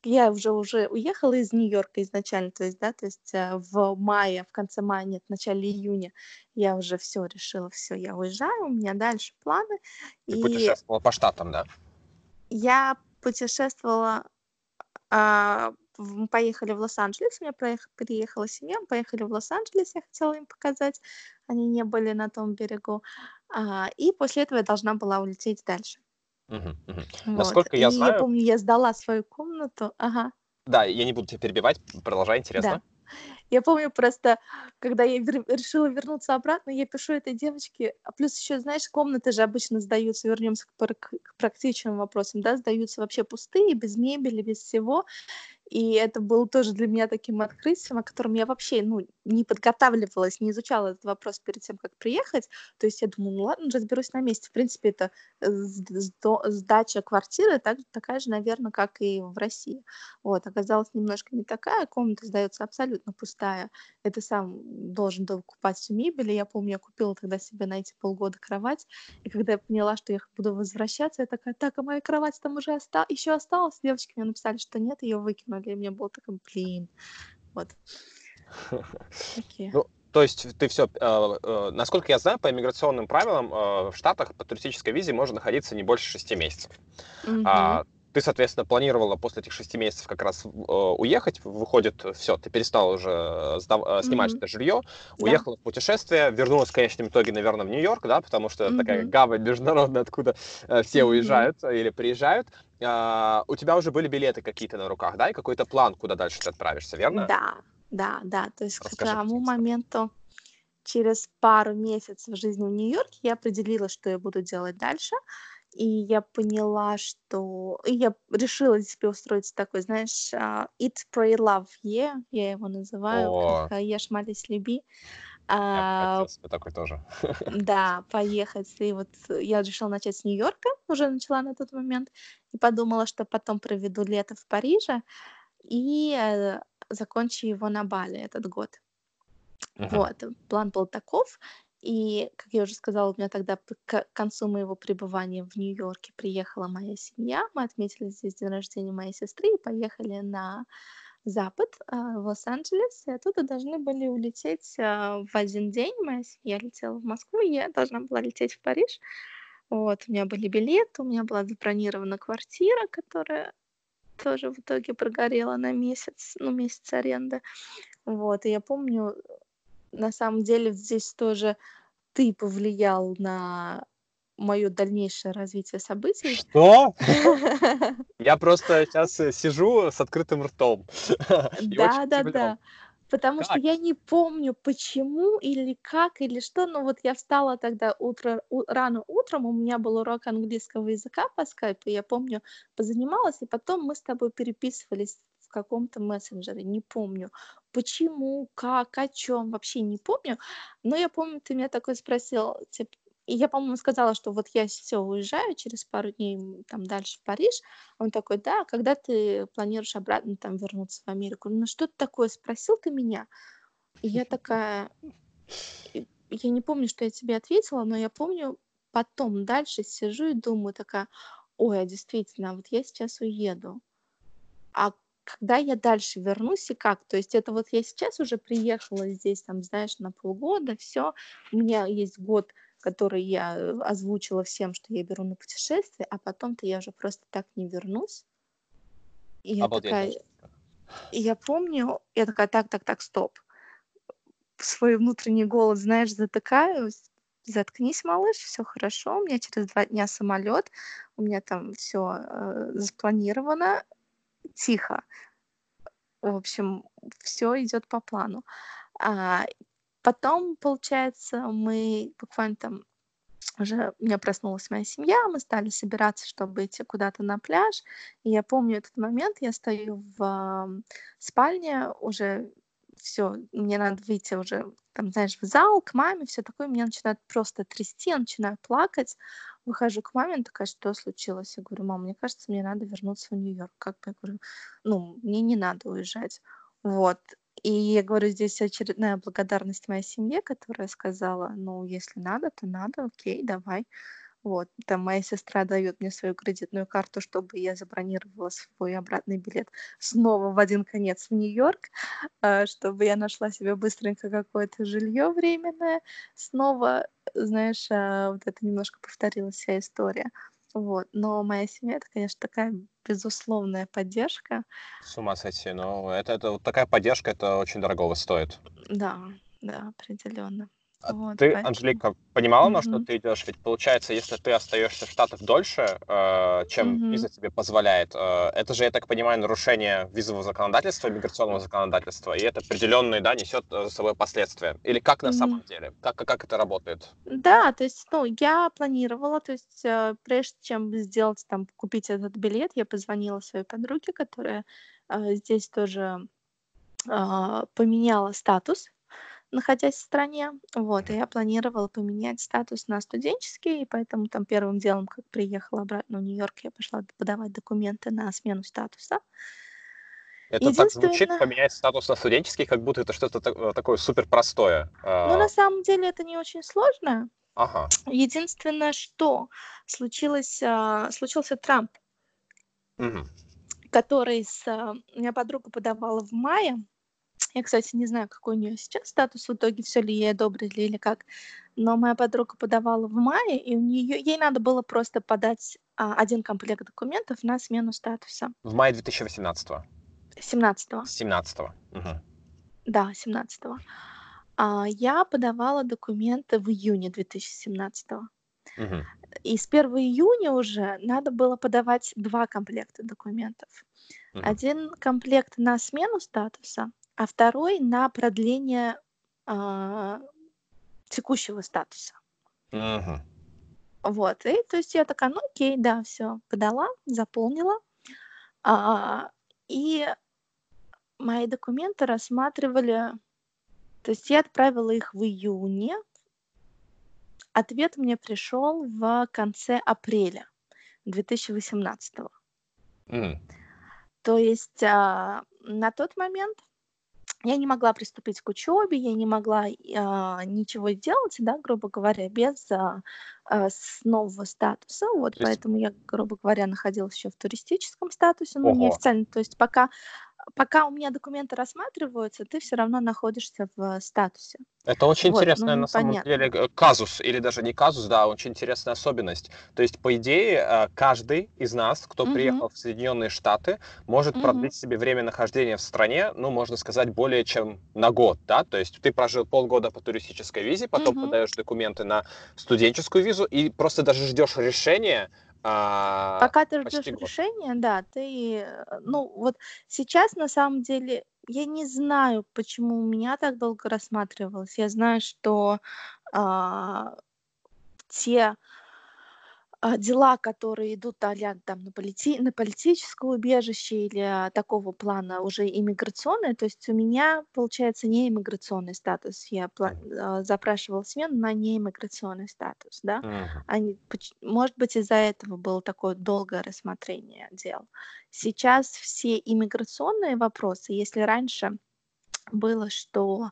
я уже уже уехала из Нью-Йорка изначально, то есть, да, то есть э, в мае, в конце мая, нет, в начале июня я уже все решила, все, я уезжаю, у меня дальше планы. Ты И путешествовала по штатам, да? я путешествовала, мы поехали в Лос-Анджелес, у меня проех- приехала семья, поехали в Лос-Анджелес, я хотела им показать, они не были на том берегу, А, и после этого я должна была улететь дальше. Мгм, мгм. Вот. Насколько И я я знаю, помню, я сдала свою комнату, ага, да, я не буду тебя перебивать, продолжай, интересно. да. Я помню просто, когда я вер- решила вернуться обратно, я пишу этой девочке, а плюс еще, знаешь, комнаты же обычно сдаются, вернемся к, пар- к практичным вопросам, да, сдаются вообще пустые, без мебели, без всего. И это было тоже для меня таким открытием, о котором я вообще ну, не подготавливалась, не изучала этот вопрос перед тем, как приехать. То есть я думаю, ну ладно, разберусь на месте. В принципе, это э, сдача квартиры так, такая же, наверное, как и в России. Вот, оказалось немножко не такая, комната сдается абсолютно пустая. Это сам должен докупать всю мебель. И я помню, я купила тогда себе на эти полгода кровать. И когда я поняла, что я буду возвращаться, я такая, так, а моя кровать там уже оста... еще осталась. Девочки мне написали, что нет, ее выкинули. И мне было такое, блин. Вот. Ну, то есть ты все, э, э, насколько я знаю, по иммиграционным правилам э, в Штатах по туристической визе можно находиться не больше шести месяцев. А, ты, соответственно, планировала после этих шести месяцев как раз э, уехать, выходит, все, ты перестала уже сдав, э, снимать mm-hmm. это жилье, да. уехала в путешествие, вернулась в конечном итоге, наверное, в Нью-Йорк, да, потому что mm-hmm. такая гавань международная, откуда э, все mm-hmm. уезжают или приезжают. А, у тебя уже были билеты какие-то на руках, да, и какой-то план, куда дальше ты отправишься, верно? Да, да, да. То есть Расскажи, к тому моменту, через пару месяцев жизни в Нью-Йорке, я определила, что я буду делать дальше. И я поняла, что... И я решила себе устроить такой, знаешь, uh, Eat, Pray, Love Yeah, я его называю, О. как Ешь, молись, люби. Я а, такой тоже. *laughs* Да, поехать. И вот я решила начать с Нью-Йорка, уже начала на тот момент, и подумала, что потом проведу лето в Париже и э, закончу его на Бали этот год. Uh-huh. Вот, план был таков. И, как я уже сказала, у меня тогда к концу моего пребывания в Нью-Йорке приехала моя семья. Мы отметили здесь день рождения моей сестры и поехали на запад, а, в Лос-Анджелес. И оттуда должны были улететь а, в один день. Моя семья летела в Москву, и я должна была лететь в Париж. Вот, у меня были билеты, у меня была забронирована квартира, которая тоже в итоге прогорела на месяц, ну, месяц аренды. Вот, и я помню, на самом деле здесь тоже ты повлиял на мое дальнейшее развитие событий. Что? *laughs* Я просто сейчас э, сижу с открытым ртом. *laughs* Да, да, да. Потому как? что я не помню, почему или как, или что, но вот я встала тогда утро, у, рано утром, у меня был урок английского языка по скайпу, я помню, позанималась, и потом мы с тобой переписывались каком-то мессенджере, не помню, почему, как, о чем, вообще не помню, но я помню, ты меня такой спросил, типа, и я, по-моему, сказала, что вот я все уезжаю через пару дней там дальше в Париж. Он такой, да, когда ты планируешь обратно там вернуться в Америку? Ну что ты такое спросил ты меня? И я такая, я не помню, что я тебе ответила, но я помню, потом дальше сижу и думаю такая, ой, а действительно, вот я сейчас уеду. А когда я дальше вернусь и как? То есть это вот я сейчас уже приехала здесь, там, знаешь, на полгода, все, у меня есть год который я э, озвучила всем, что я беру на путешествие, а потом-то я уже просто так не вернусь. И я такая... И я помню, я такая, так, так, так, стоп. Свой внутренний голос, знаешь, затыкаю, заткнись, малыш, все хорошо, у меня через два дня самолет, у меня там все э, запланировано, тихо. В общем, все идет по плану. А, Потом, получается, мы буквально там уже у меня проснулась моя семья, мы стали собираться, чтобы идти куда-то на пляж. И я помню этот момент, я стою в спальне, уже все, мне надо выйти уже, там, знаешь, в зал, к маме, все такое, меня начинает просто трясти, я начинаю плакать. Выхожу к маме, она такая, что случилось? Я говорю, мам, мне кажется, мне надо вернуться в Нью-Йорк. Как бы я говорю, ну, мне не надо уезжать. Вот. И я говорю, здесь очередная благодарность моей семье, которая сказала, ну, если надо, то надо, окей, давай. Вот, там моя сестра дает мне свою кредитную карту, чтобы я забронировала свой обратный билет снова в один конец в Нью-Йорк, а, чтобы я нашла себе быстренько какое-то жилье временное. Снова, знаешь, а, вот это немножко повторилась вся история. Вот. Но моя семья это, конечно, такая безусловная поддержка. С ума сойти. Но это, это вот такая поддержка, это очень дорого стоит. Да, да, определенно. А вот, ты, поэтому... Анжелика, понимала, на что ты идешь? Ведь получается, если ты остаешься в Штатах дольше, э, чем mm виза тебе позволяет, э, это же, я так понимаю, нарушение визового законодательства, миграционного законодательства, и это определенные, да, несет за собой последствия. Или как на mm самом деле? Как, как это работает? Да, то есть, ну, я планировала, то есть, э, прежде чем сделать, там, купить этот билет, я позвонила своей подруге, которая э, здесь тоже э, поменяла статус, находясь в стране. Вот, и я планировала поменять статус на студенческий, и поэтому там первым делом, как приехала обратно в Нью-Йорк, я пошла подавать документы на смену статуса. Это так звучит, поменять статус на студенческий, как будто это что-то такое супер простое. Ну, на самом деле это не очень сложно. Ага. Единственное, что случилось, а, случился Трамп, Мгм. который с... а, У меня подруга подавала в мае. Я, кстати, не знаю, какой у нее сейчас статус в итоге, все ли ей одобрили или как. Но моя подруга подавала в мае, и у нее ей надо было просто подать а, один комплект документов на смену статуса. В мае 2018 17 17 Мгм. Да, 17 А, я подавала документы в июне 2017 Мгм. И с 1 июня уже надо было подавать два комплекта документов. Мгм. Один комплект на смену статуса, а второй на продление а, текущего статуса. Мгм. Вот, и то есть я такая, ну окей, да, все, подала, заполнила. А, и мои документы рассматривали, то есть я отправила их в июне, ответ мне пришел в конце апреля 2018. Мгм. То есть а, на тот момент я не могла приступить к учебе, я не могла а, ничего делать, да, грубо говоря, без а, с нового статуса. Вот, То есть- поэтому я, грубо говоря, находилась еще в туристическом статусе, но Ого. неофициально. То есть пока, пока у меня документы рассматриваются, ты все равно находишься в статусе. Это очень Вот, интересная ну, на самом деле э, казус, или даже не казус, да, очень интересная особенность. То есть, по идее, э, каждый из нас, кто Мгм. приехал в Соединенные Штаты, может Мгм. продлить себе время нахождения в стране, ну, можно сказать, более чем на год, да, то есть ты прожил полгода по туристической визе, потом Мгм. подаешь документы на студенческую визу и просто даже ждешь решения, а, Пока ты ждешь год. решения, да, ты, э, ну вот сейчас на самом деле я не знаю, почему у меня так долго рассматривалось. Я знаю, что а, те дела, которые идут а там на, полити- на политическое убежище или а, такого плана уже иммиграционные, то есть у меня, получается, не иммиграционный статус. Я пла- а, запрашивала смену на неиммиграционный статус, да. Мгм. Они, может быть, из-за этого было такое долгое рассмотрение дел. Сейчас все иммиграционные вопросы, если раньше было, что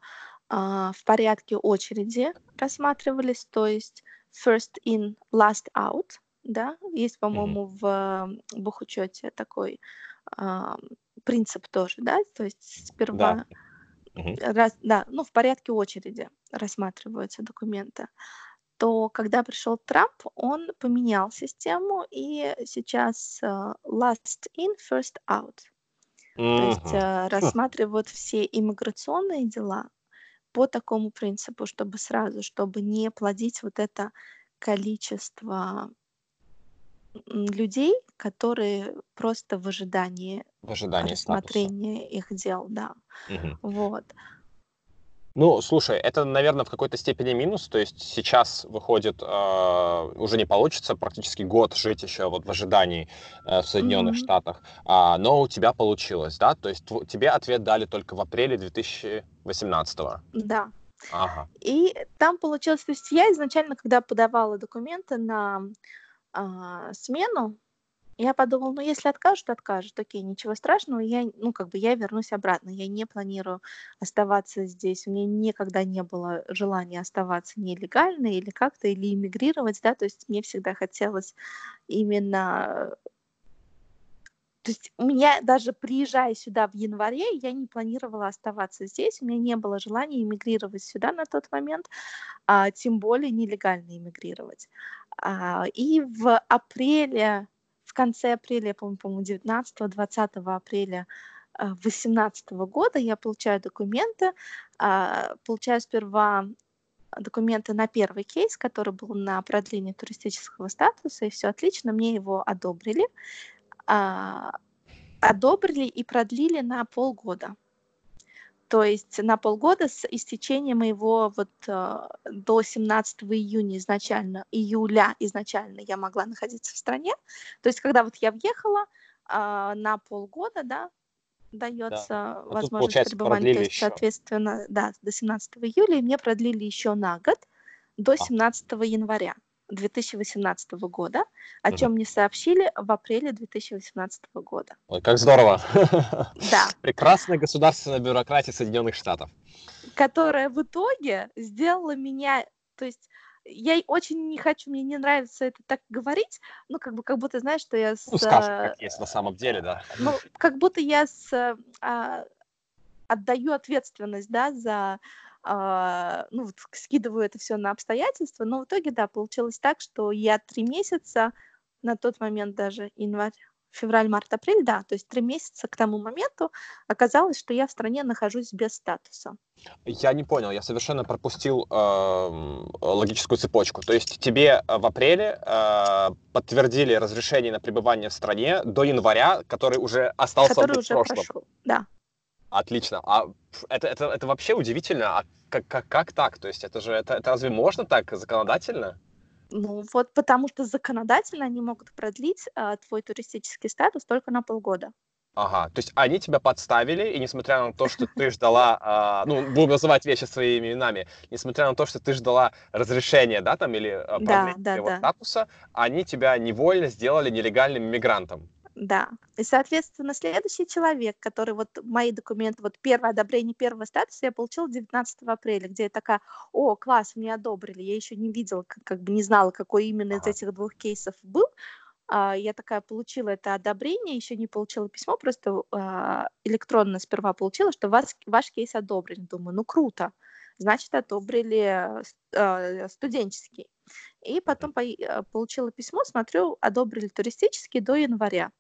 а, в порядке очереди рассматривались, то есть first in, last out, да, есть, по-моему, в э, бухучете такой а, принцип тоже, да, то есть сперва, Мгм. раз, да, ну, в порядке очереди рассматриваются документы. То когда пришел Трамп, он поменял систему, и сейчас э, last in, first out. То есть э, рассматривают все иммиграционные дела по такому принципу, чтобы сразу, чтобы не плодить вот это количество людей, которые просто в ожидании В ожидании статуса. рассмотрения их дел, да. Мгм. Вот. Ну, слушай, это, наверное, в какой-то степени минус. То есть сейчас выходит, э, уже не получится практически год жить еще вот в ожидании э, в Соединенных Мгм. Штатах, а, но у тебя получилось, да? То есть тв- тебе ответ дали только в апреле 2018. Да. Ага. И там получилось, то есть я изначально, когда подавала документы на а, смену, я подумала, ну если откажут, откажут, окей, ничего страшного, я, ну как бы я вернусь обратно, я не планирую оставаться здесь, у меня никогда не было желания оставаться нелегально или как-то, или иммигрировать, да, то есть мне всегда хотелось именно то есть у меня даже приезжая сюда в январе, я не планировала оставаться здесь, у меня не было желания иммигрировать сюда на тот момент, а, тем более нелегально иммигрировать. А, и в апреле, в конце апреля, по-моему, по-моему, 19-20 апреля 2018 года я получаю документы, а, получаю сперва документы на первый кейс, который был на продление туристического статуса, и все отлично, мне его одобрили а, одобрили и продлили на полгода. То есть на полгода с истечением моего вот а, до 17 июня изначально, июля изначально я могла находиться в стране. То есть когда вот я въехала а, на полгода, да, дается Да. Ну, тут, возможность получается, пребывания, то есть, еще. соответственно, да, до 17 июля, и мне продлили еще на год, до А. 17 января 2018 года, о Мгм. чем мне сообщили в апреле 2018 года. Ой, как здорово. Да, *laughs* Прекрасная государственная бюрократия Соединенных Штатов. которая в итоге сделала меня, то есть я очень не хочу, мне не нравится это так говорить, ну, как бы, как будто, знаешь, что я с... Ну, скажем, э, как есть на самом деле, да. ну, как будто я с, э, а, отдаю ответственность, да, за, ну, вот скидываю это все на обстоятельства, но в итоге, да, получилось так, что я три месяца, на тот момент даже январь, февраль, март, апрель, да, то есть три месяца к тому моменту оказалось, что я в стране нахожусь без статуса. Я не понял, я совершенно пропустил эм, логическую цепочку. То есть тебе э, в апреле э, подтвердили разрешение на пребывание в стране до января, который уже остался который в уже прошлом. прошел, да. Отлично. А это, это, это вообще удивительно. А как, как, как так? То есть это же это, это разве можно так законодательно? Ну вот потому что законодательно они могут продлить а, твой туристический статус только на полгода. Ага, то есть они тебя подставили, и несмотря на то, что ты ждала, а, ну, будем называть вещи своими именами, несмотря на то, что ты ждала разрешения, да, там, или Да, продления да, твоего да. статуса, они тебя невольно сделали нелегальным мигрантом. Да. И, соответственно, следующий человек, который вот мои документы, вот первое одобрение первого статуса я получила 19 апреля, где я такая, о, класс, мне одобрили. Я еще не видела, как, как бы не знала, какой именно из Ага. этих двух кейсов был. А, я такая получила это одобрение, еще не получила письмо, просто а, электронно сперва получила, что вас, ваш кейс одобрен. Думаю, ну круто, значит, одобрили э, а, студенческий. И потом пой- э, получила письмо, смотрю, одобрили туристический до января.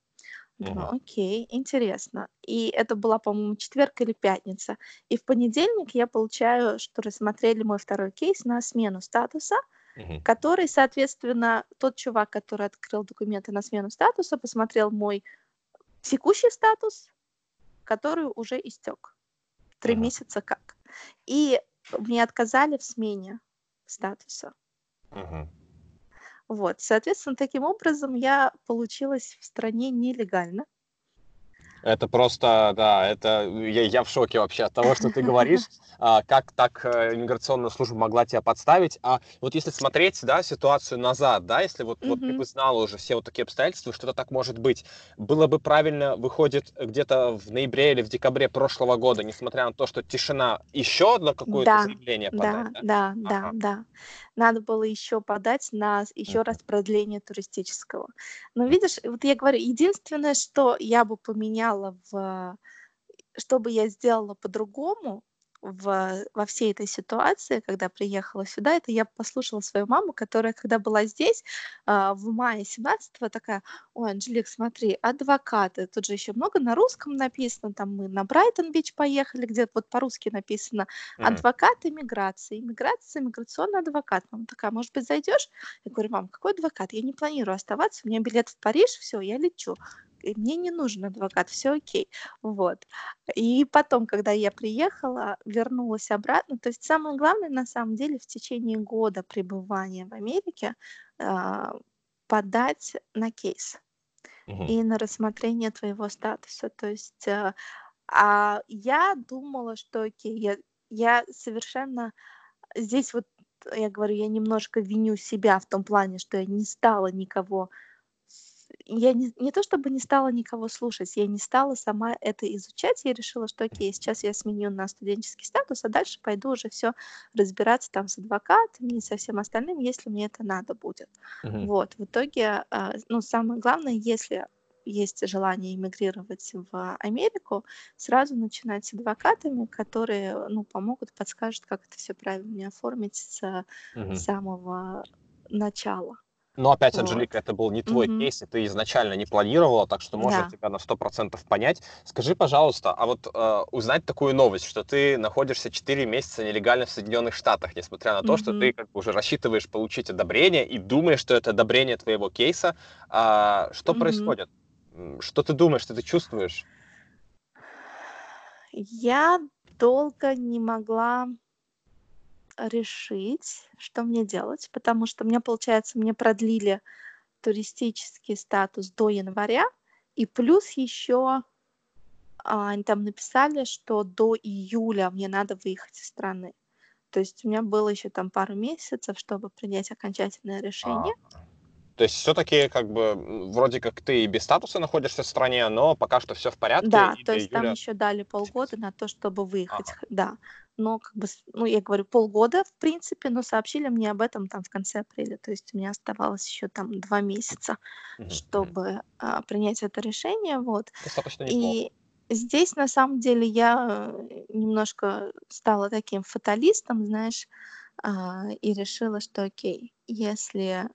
Думаю, Мгм. окей, интересно. И это была, по-моему, четверг или пятница. И в понедельник я получаю, что рассмотрели мой второй кейс на смену статуса, Мгм. который, соответственно, тот чувак, который открыл документы на смену статуса, посмотрел мой текущий статус, который уже истек. Три Мгм. месяца как. И мне отказали в смене статуса. Мгм. Вот, соответственно, таким образом я получилась в стране нелегально. Это просто, да, это я, я в шоке вообще от того, что ты говоришь, *laughs* а, как так э, иммиграционная служба могла тебя подставить. А вот если смотреть, да, ситуацию назад, да, если вот, вот ты бы знала уже все вот такие обстоятельства, что-то так может быть, было бы правильно, выходит, где-то в ноябре или в декабре прошлого года, несмотря на то, что тишина, еще одно какое-то Да, заявление Да, подать, да? да, да, Ага. да. Надо было еще подать на еще раз продление туристического. Но видишь, вот я говорю, единственное, что я бы поменяла в, что бы я сделала по-другому в, во всей этой ситуации, когда приехала сюда, это я послушала свою маму, которая, когда была здесь, а, в мае 17-го, такая, ой, Анжелик, смотри, адвокаты, тут же еще много на русском написано, там мы на Брайтон-Бич поехали, где вот по-русски написано, Мгм. адвокат иммиграции, иммиграция, иммиграционный адвокат. Мама такая, может быть, зайдешь? Я говорю, мам, какой адвокат? Я не планирую оставаться, у меня билет в Париж, все, я лечу. И мне не нужен адвокат, все окей. Вот. И потом, когда я приехала, вернулась обратно, то есть самое главное, на самом деле, в течение года пребывания в Америке а, подать на кейс Мгм. и на рассмотрение твоего статуса. То есть э, а я думала, что окей, я, я совершенно здесь вот, я говорю, я немножко виню себя в том плане, что я не стала никого, я не, не то чтобы не стала никого слушать, я не стала сама это изучать, я решила, что окей, сейчас я сменю на студенческий статус, а дальше пойду уже все разбираться там с адвокатами и со всем остальным, если мне это надо будет. Мгм. Вот, в итоге, а, ну, самое главное, если есть желание эмигрировать в Америку, сразу начинать с адвокатами, которые, ну, помогут, подскажут, как это все правильно оформить с Мгм. самого начала. Но опять, Вот. Анжелика, это был не твой Мгм. кейс, и ты изначально не планировала, так что можно Да. тебя на 100% понять. Скажи, пожалуйста, а вот э, узнать такую новость, что ты находишься 4 месяца нелегально в Соединенных Штатах, несмотря на то, что Мгм. ты как бы уже рассчитываешь получить одобрение и думаешь, что это одобрение твоего кейса, а, что Мгм. происходит? Что ты думаешь, что ты чувствуешь? Я долго не могла решить, что мне делать, потому что мне, получается, мне продлили туристический статус до января, и плюс еще а, они там написали, что до июля мне надо выехать из страны. То есть у меня было еще там пару месяцев, чтобы принять окончательное решение. А, то есть все-таки как бы вроде как ты и без статуса находишься в стране, но пока что все в порядке. Да, то есть там июля... еще дали полгода на то, чтобы выехать, Ага. да. Но как бы, ну я говорю полгода в принципе, но сообщили мне об этом там в конце апреля. То есть у меня оставалось еще там два месяца, мгм. чтобы а, принять это решение, вот. Достаточно неплохо. И здесь на самом деле я э, немножко стала таким фаталистом, знаешь, а, и решила, что окей, если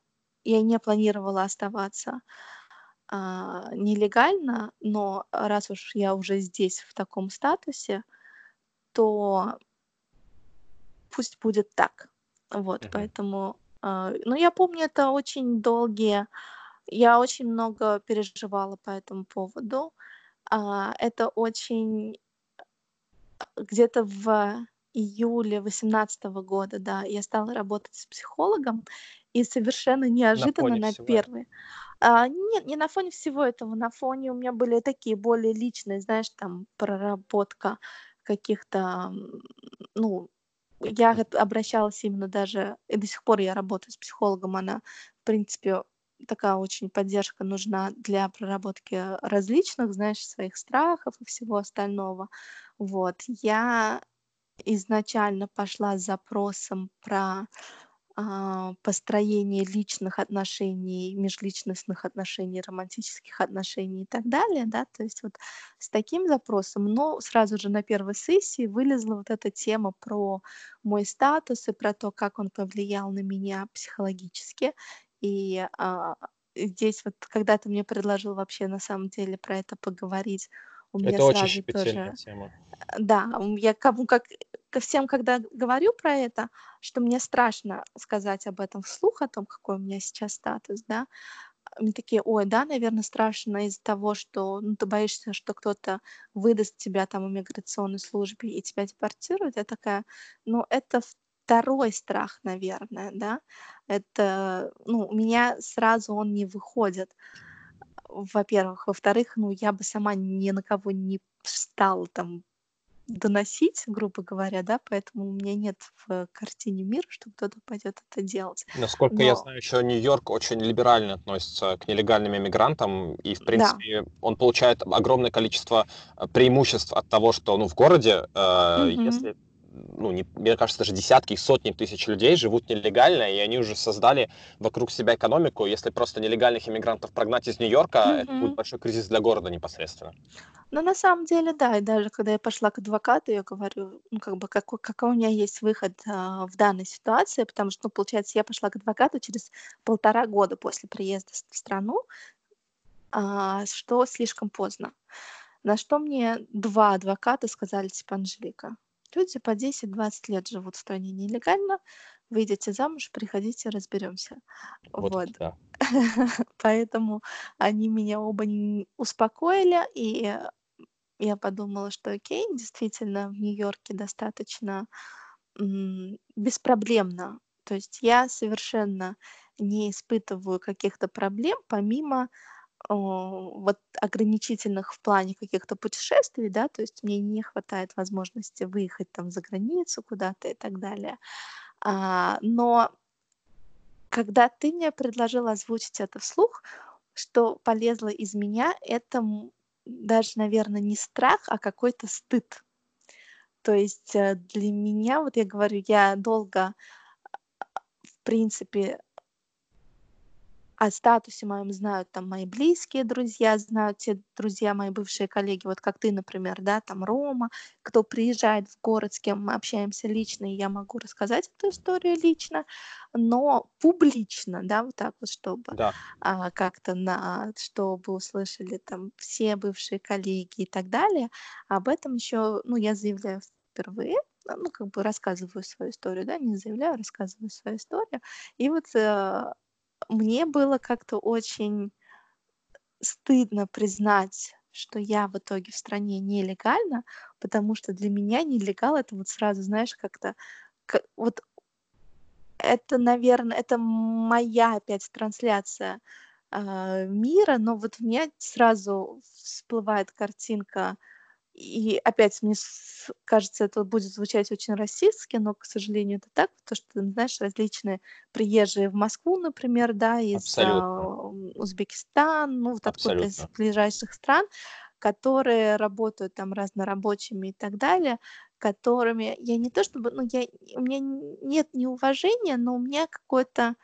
я не планировала оставаться а, нелегально, но раз уж я уже здесь в таком статусе, то пусть будет так. Вот, Мгм. поэтому, а, ну, я помню, это очень долгие, я очень много переживала по этому поводу. А, это очень где-то в июле 2018 года, да, я стала работать с психологом, и совершенно На неожиданно на всего этого. первый а, нет, не на фоне всего этого, на фоне у меня были такие более личные, знаешь, там проработка каких-то, ну, я обращалась именно даже, и до сих пор я работаю с психологом, она, в принципе, такая очень поддержка нужна для проработки различных, знаешь, своих страхов и всего остального. Вот, я изначально пошла с запросом про построение личных отношений, межличностных отношений, романтических отношений и так далее, да, то есть вот с таким запросом, но сразу же на первой сессии вылезла вот эта тема про мой статус и про то, как он повлиял на меня психологически. И а, здесь вот, когда ты мне предложил вообще на самом деле про это поговорить, у меня Это очень сразу щепетильная тоже тема. да, я кому как ко всем, когда говорю про это, что мне страшно сказать об этом вслух, о том, какой у меня сейчас статус, да. Они такие: "Ой, да, наверно, страшно из-за того, что, ну, ты боишься, что кто-то выдаст тебя там иммиграционной службе и тебя депортируют". Я такая: "Ну, это второй страх, наверное, да. Это, ну, у меня сразу он не выходит, во-первых. Во-вторых, ну, я бы сама ни на кого не стала там доносить, грубо говоря, да, поэтому у меня нет в картине мира, что кто-то пойдет это делать. Насколько я Но знаю, еще Нью-Йорк очень либерально относится к нелегальным иммигрантам, и, в да. принципе, он получает огромное количество э, преимуществ от того, что, ну, в городе, э, Мгм. если, ну, не- мне кажется, даже десятки и сотни тысяч людей живут нелегально, и они уже создали вокруг себя экономику. Если просто нелегальных иммигрантов прогнать из Нью-Йорка, это будет большой кризис для города непосредственно. Ну, на самом деле, да. И даже когда я пошла к адвокату, я говорю, ну, как бы, какой какой у меня есть выход, а, в данной ситуации, потому что, ну, получается, я пошла к адвокату через полтора года после приезда в страну, а, что слишком поздно. На что мне 2 адвоката сказали, типа: "Анжелика, люди по 10-20 лет живут в стране нелегально, выйдете замуж, приходите, разберемся". Вот Вот. да. *laughs* Поэтому они меня оба успокоили, и я подумала, что окей, действительно, в Нью-Йорке достаточно, беспроблемно. То есть я совершенно не испытываю каких-то проблем помимо, вот ограничительных в плане каких-то путешествий, да, то есть мне не хватает возможности выехать там за границу куда-то и так далее. А, но когда ты мне предложила озвучить это вслух, что полезло из меня, это, даже, наверно, не страх, а какой-то стыд. То есть, э, для меня, вот я говорю, я долго, в принципе о статусе моем знают там мои близкие друзья, знают те друзья, мои бывшие коллеги, вот как ты, например, да, там Рома, кто приезжает в город, с кем мы общаемся лично, и я могу рассказать эту историю лично, но публично, да, вот так вот, чтобы, Да. а, как-то на чтобы услышали там все бывшие коллеги и так далее. Об этом еще, ну, я заявляю впервые, а, ну, как бы рассказываю свою историю, да, не заявляю, рассказываю свою историю. И вот, э, мне было как-то очень стыдно признать, что я в итоге в стране нелегально, потому что для меня нелегал- это вот сразу, знаешь, как-то к вот это, наверно, это моя опять трансляция, а, мира, но вот у меня сразу всплывает картинка и опять мне кажется, это будет звучать очень расистски, но, к сожалению, это так, потому что, знаешь, различные приезжие в Москву, например, да, из Абсолютно. Узбекистана, ну, вот откуда из ближайших стран, которые работают там разнорабочими и так далее, которыми я не то чтобы, ну, я, у меня нет неуважения, но у меня какое-то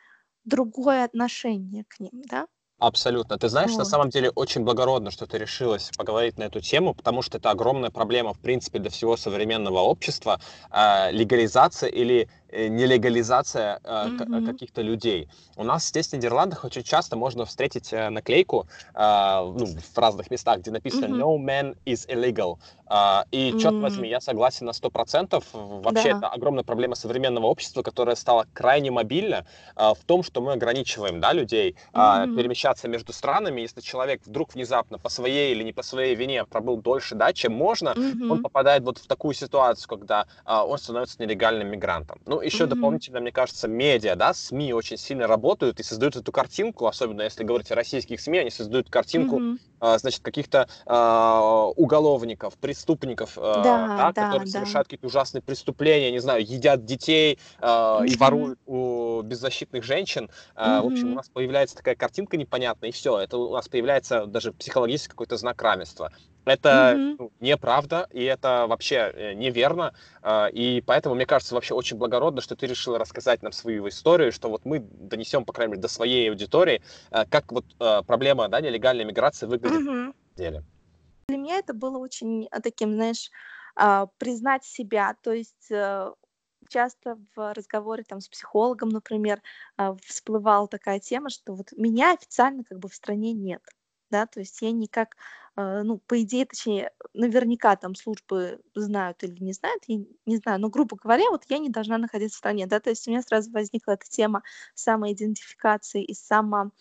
другое отношение к ним, да. Абсолютно. Ты знаешь, на самом деле очень благородно, что ты решилась поговорить на эту тему, потому что это огромная проблема, в принципе, для всего современного общества. Э, легализация или нелегализация э, mm-hmm. каких-то людей. У нас здесь в Нидерландах очень часто можно встретить э, наклейку э, ну, в разных местах, где написано mm-hmm. «No man is illegal». Э, и, mm-hmm. черт возьми, я согласен на 100%. Вообще, да. это огромная проблема современного общества, которое стало крайне мобильно э, в том, что мы ограничиваем да, людей э, mm-hmm. перемещаться между странами. Если человек вдруг внезапно по своей или не по своей вине пробыл дольше, да, чем можно, mm-hmm. он попадает вот в такую ситуацию, когда э, он становится нелегальным мигрантом. Ну, еще mm-hmm. дополнительно, мне кажется, медиа, да, СМИ очень сильно работают и создают эту картинку, особенно если говорить о российских СМИ, они создают картинку, mm-hmm. а, значит, каких-то а, уголовников, преступников, а, да, да, да, которые да. совершают какие-то ужасные преступления, не знаю, едят детей а, mm-hmm. и воруют у беззащитных женщин. А, mm-hmm. В общем, у нас появляется такая картинка непонятная, и все, это у нас появляется даже психологический какой-то знак равенства. Это mm-hmm. ну, неправда, и это вообще э, неверно. А, и поэтому, мне кажется, вообще очень благородно, что ты решила рассказать нам свою историю, что вот мы донесем, по крайней мере, до своей аудитории, э, как вот э, проблема да, нелегальной миграции выглядит mm-hmm. на деле. Для меня это было очень таким, знаешь, а, признать себя. То есть часто в разговоре там с психологом, например, всплывала такая тема, что вот меня официально как бы в стране нет да, то есть я никак, ну, по идее, точнее, наверняка там службы знают или не знают, я не знаю, но, грубо говоря, вот я не должна находиться в стране, да, то есть у меня сразу возникла эта тема самоидентификации и само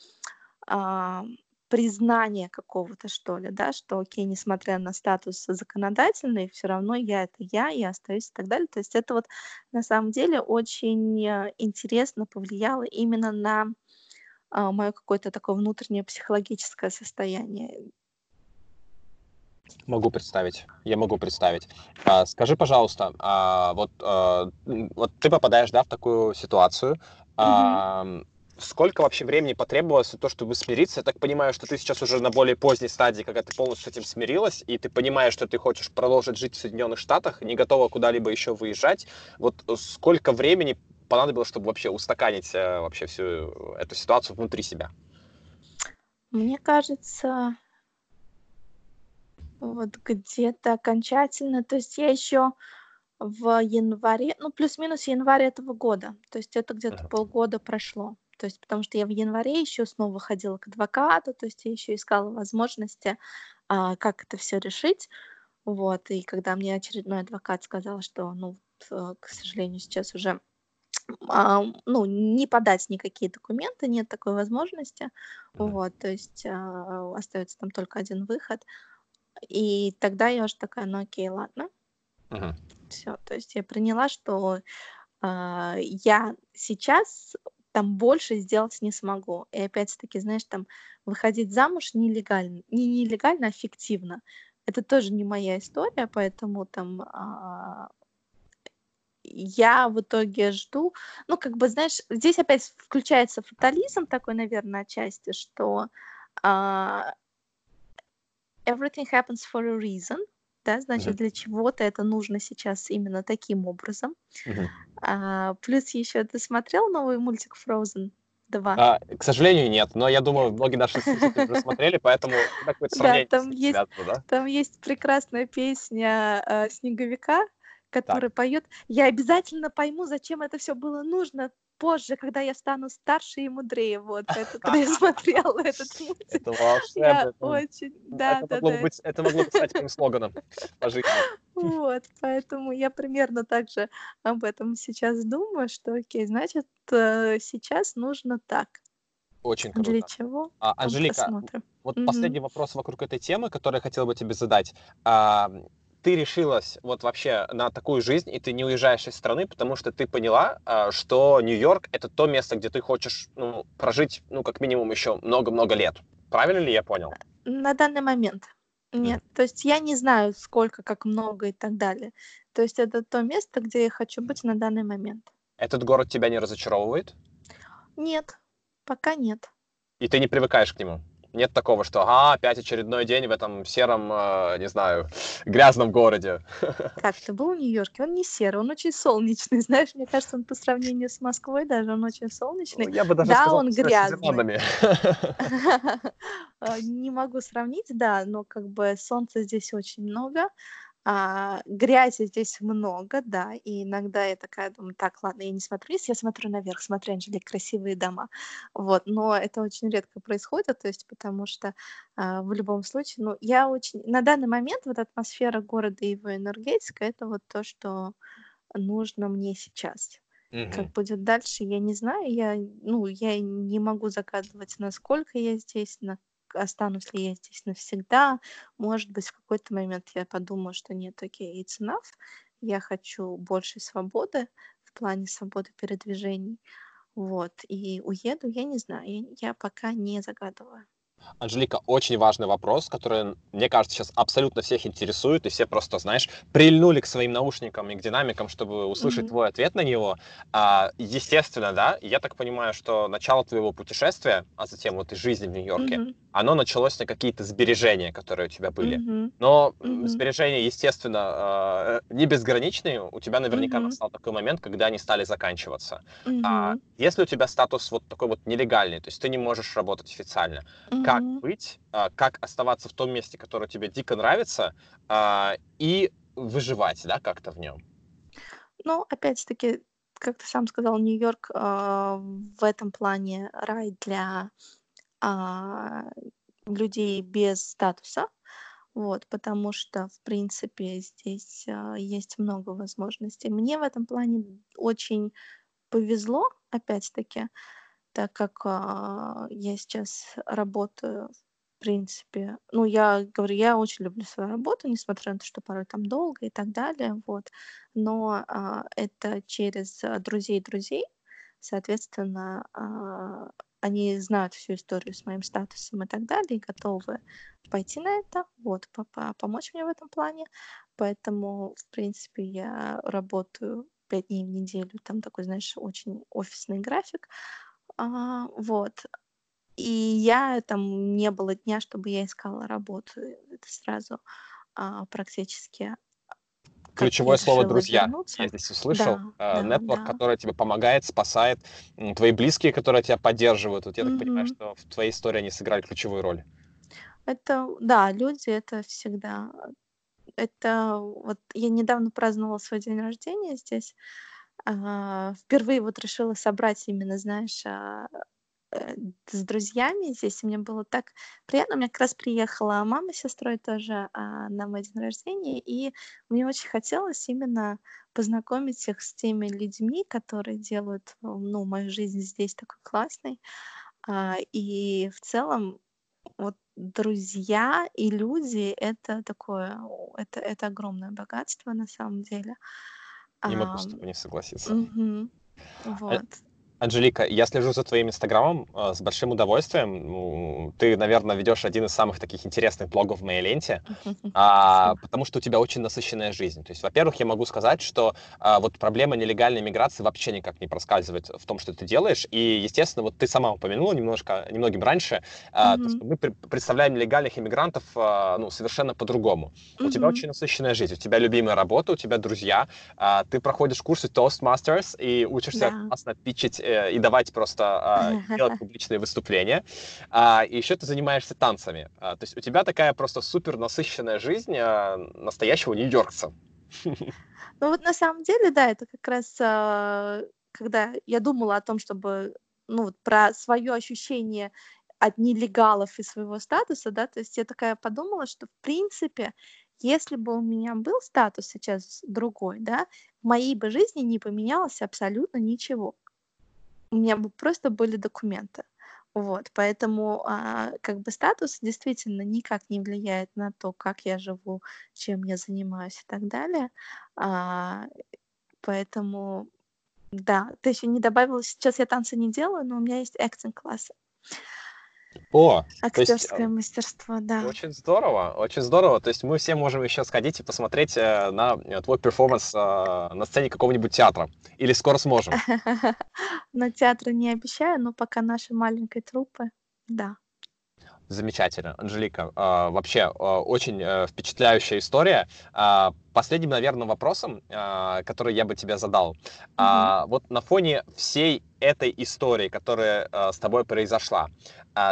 а, признания какого-то, что ли, да, что, окей, несмотря на статус законодательный, все равно я это я, я остаюсь и так далее. То есть это вот на самом деле очень э, интересно повлияло именно на а, мое какое-то такое внутреннее психологическое состояние. Могу представить, я могу представить. А, скажи, пожалуйста, а, вот, а, вот ты попадаешь, да, в такую ситуацию. А, mm Сколько вообще времени потребовалось на то, чтобы смириться? Я так понимаю, что ты сейчас уже на более поздней стадии, когда ты полностью с этим смирилась, и ты понимаешь, что ты хочешь продолжить жить в Соединенных Штатах, не готова куда-либо еще выезжать. Вот сколько времени понадобилось, чтобы вообще устаканить э, вообще всю эту ситуацию внутри себя? Мне кажется, вот где-то окончательно, то есть я еще в январе, ну плюс-минус январь этого года, то есть это где-то uh-huh. полгода прошло. То есть потому что я в январе еще снова ходила к адвокату, то есть я еще искала возможности, а, как это все решить. Вот, и когда мне очередной адвокат сказал, что, ну, э, к сожалению, сейчас уже а, ну, не подать никакие документы, нет такой возможности. Вот, то есть а, остается там только один выход. И тогда я уже такая, ну окей, ладно. uh Все, то есть я приняла, что а, я сейчас там больше сделать не смогу. И опять-таки, знаешь, там выходить замуж нелегально, не нелегально, а фиктивно. Это тоже не моя история, поэтому там а, я в итоге жду, ну, как бы, знаешь, здесь опять включается фатализм такой, наверное, отчасти, что uh, everything happens for a reason, да, значит, mm-hmm. для чего-то это нужно сейчас именно таким образом. Mm-hmm. Uh, плюс еще ты смотрел новый мультик Frozen? 2? А, к сожалению, нет, но я думаю, многие наши слушатели уже смотрели, поэтому какое-то сравнение да, там есть, да? Там есть прекрасная песня э, Снеговика, который так. поет. Я обязательно пойму, зачем это все было нужно позже, когда я стану старше и мудрее. Вот, это, когда я *laughs* смотрела этот мультик. Это волшебно. Я очень, да, это да, могло да. Быть, это могло быть стать моим слоганом по жизни. Вот, поэтому я примерно так же об этом сейчас думаю, что, окей, значит, э, сейчас нужно так. Очень круто. Для чего? А, Анжелика, Посмотрим. вот угу. последний вопрос вокруг этой темы, который я хотела бы тебе задать. А, ты решилась вот вообще на такую жизнь, и ты не уезжаешь из страны, потому что ты поняла, а, что Нью-Йорк — это то место, где ты хочешь ну, прожить, ну, как минимум, еще много-много лет. Правильно ли я понял? На данный момент. Нет, то есть я не знаю, сколько, как много и так далее. То есть это то место, где я хочу быть на данный момент. Этот город тебя не разочаровывает? Нет, пока нет. И ты не привыкаешь к нему? Нет такого, что ага, опять очередной день в этом сером, э, не знаю, грязном городе. *laughs* Как ты был в Нью-Йорке? Он не серый, он очень солнечный. Знаешь, мне кажется, он по сравнению с Москвой даже он очень солнечный. Ну, я бы даже Да, сказал, он грязный. А, *laughs* Не могу сравнить, да, но как бы солнца здесь очень много, а, грязи здесь много, да, и иногда я такая думаю, так, ладно, я не смотрю вниз, я смотрю наверх, смотрю, Анжелик, красивые дома, вот, но это очень редко происходит, то есть потому что а, в любом случае, ну, я очень, на данный момент вот атмосфера города и его энергетика, это вот то, что нужно мне сейчас. Как Мгм. будет дальше, я не знаю. Я, ну, я не могу загадывать, насколько я здесь, на... останусь ли я здесь навсегда. Может быть, в какой-то момент я подумаю, что нет, окей, it's enough. Я хочу большей свободы в плане свободы передвижений. Вот. И уеду, я не знаю. Я, я пока не загадываю. Анжелика, очень важный вопрос, который, мне кажется, сейчас абсолютно всех интересует, и все просто, знаешь, прильнули к своим наушникам и к динамикам, чтобы услышать Мгм. твой ответ на него. А, естественно, да, я так понимаю, что начало твоего путешествия, а затем вот и жизни в Нью-Йорке, Мгм. Оно началось на какие-то сбережения, которые у тебя были. Мгм. Но Мгм. сбережения, естественно, э, не безграничные. У тебя наверняка Мгм. настал такой момент, когда они стали заканчиваться. А Мгм. если у тебя статус вот такой вот нелегальный, то есть ты не можешь работать официально, как Мгм. быть, а, как оставаться в том месте, которое тебе дико нравится, а, и выживать, да, как-то в нем? Ну, опять-таки, как ты сам сказал, Нью-Йорк а, в этом плане рай для а, людей без статуса. Вот, потому что, в принципе, здесь а, есть много возможностей. Мне в этом плане очень повезло, опять-таки, так как а, я сейчас работаю, в принципе, ну, я говорю, я очень люблю свою работу, несмотря на то, что порой там долго и так далее, вот, но а, это через а, друзей друзей, соответственно, а, они знают всю историю с моим статусом и так далее, и готовы пойти на это, вот, по- по- помочь мне в этом плане, поэтому, в принципе, я работаю пять дней в неделю, там такой, знаешь, очень офисный график, а, вот. И я там не было дня, чтобы я искала работу. Это сразу а, практически Ключевое я слово «друзья». Я вернуться. здесь услышал. Да, да, Network, да. который тебе помогает, спасает. Твои близкие, которые тебя поддерживают. Вот я так понимаю, что в твоей истории они сыграли ключевую роль. Это, да, люди это всегда. Это вот я недавно праздновала свой день рождения здесь. а, впервые вот решила собрать именно, знаешь, а, с друзьями здесь. И мне было так приятно. У меня как раз приехала мама с сестрой тоже а, на мой день рождения, и мне очень хотелось именно познакомить их с теми людьми, которые делают, э, ну, мою жизнь здесь такой классной. А, и в целом вот друзья и люди это такое, это, это огромное богатство на самом деле. Не могу с Ам, тобой не согласиться. А, Вот. Анжелика, я слежу за твоим инстаграмом э, с большим удовольствием. Ну, Ты, наверное, ведешь один из самых таких интересных блогов в моей ленте. А, потому что у тебя очень насыщенная жизнь. То есть, во-первых, я могу сказать, что а, вот проблема нелегальной миграции вообще никак не проскальзывает в том, что ты делаешь. И, естественно, вот ты сама упомянула немножко, немногим раньше, а, то, что мы пр- представляем нелегальных иммигрантов а, ну, совершенно по-другому. У тебя очень насыщенная жизнь, у тебя любимая работа, у тебя друзья, а, ты проходишь курсы Toastmasters и учишься классно питчить э, и давать просто а, *laughs* делать публичные выступления. А, и еще ты занимаешься танцами. А, то есть у тебя такая просто супер насыщенная жизнь настоящего нью-йоркца. *laughs* Ну вот на самом деле, да, это как раз когда я думала о том, чтобы, ну вот про свое ощущение от нелегалов и своего статуса, да, то есть я такая подумала, что в принципе, если бы у меня был статус сейчас другой, да, в моей бы жизни не поменялось абсолютно ничего. У меня бы просто были документы. Вот, поэтому а, как бы статус действительно никак не влияет на то, как я живу, чем я занимаюсь и так далее. А, поэтому, да, ты еще не добавила, сейчас я танцы не делаю, но у меня есть acting классы. О, актерское есть, мастерство, да. Очень здорово, очень здорово. То есть мы все можем еще сходить и посмотреть э, на э, твой перформанс на сцене какого-нибудь театра. Или скоро сможем? *laughs* На театра не обещаю, но пока нашей маленькой труппы, да. Замечательно. Анжелика, э, вообще э, очень э, впечатляющая история. Э, последним, наверное, вопросом, который я бы тебе задал. Mm-hmm. Вот на фоне всей этой истории, которая с тобой произошла,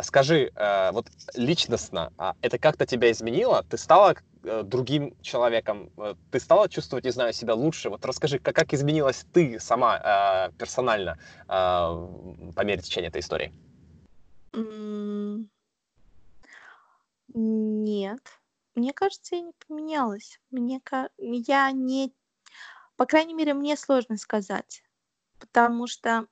скажи, вот личностно, это как-то тебя изменило? Ты стала э, другим человеком? Э, ты стала чувствовать, не знаю, себя лучше? Вот расскажи, как, как изменилась ты сама персонально по мере течения этой истории? Mm. Нет. Мне кажется, я не поменялась. Мне ка я не по крайней мере, мне сложно сказать, потому что,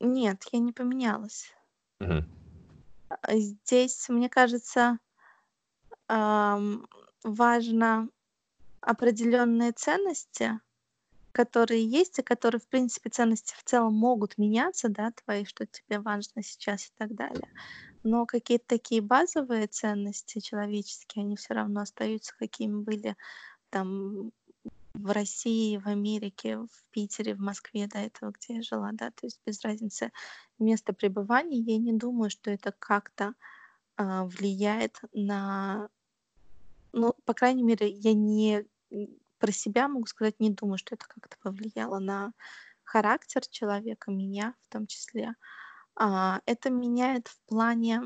Нет, я не поменялась. Мгм. А, здесь, мне кажется, ам, важно определенные ценности которые есть, и которые, в принципе, ценности в целом могут меняться, да, твои, что тебе важно сейчас и так далее. Но какие-то такие базовые ценности человеческие, они все равно остаются, какими были там в России, в Америке, в Питере, в Москве до этого, где я жила, да, то есть без разницы места пребывания, я не думаю, что это как-то а, влияет на, ну, по крайней мере, я не про себя могу сказать, не думаю, что это как-то повлияло на характер человека, меня в том числе. А, это меняет в плане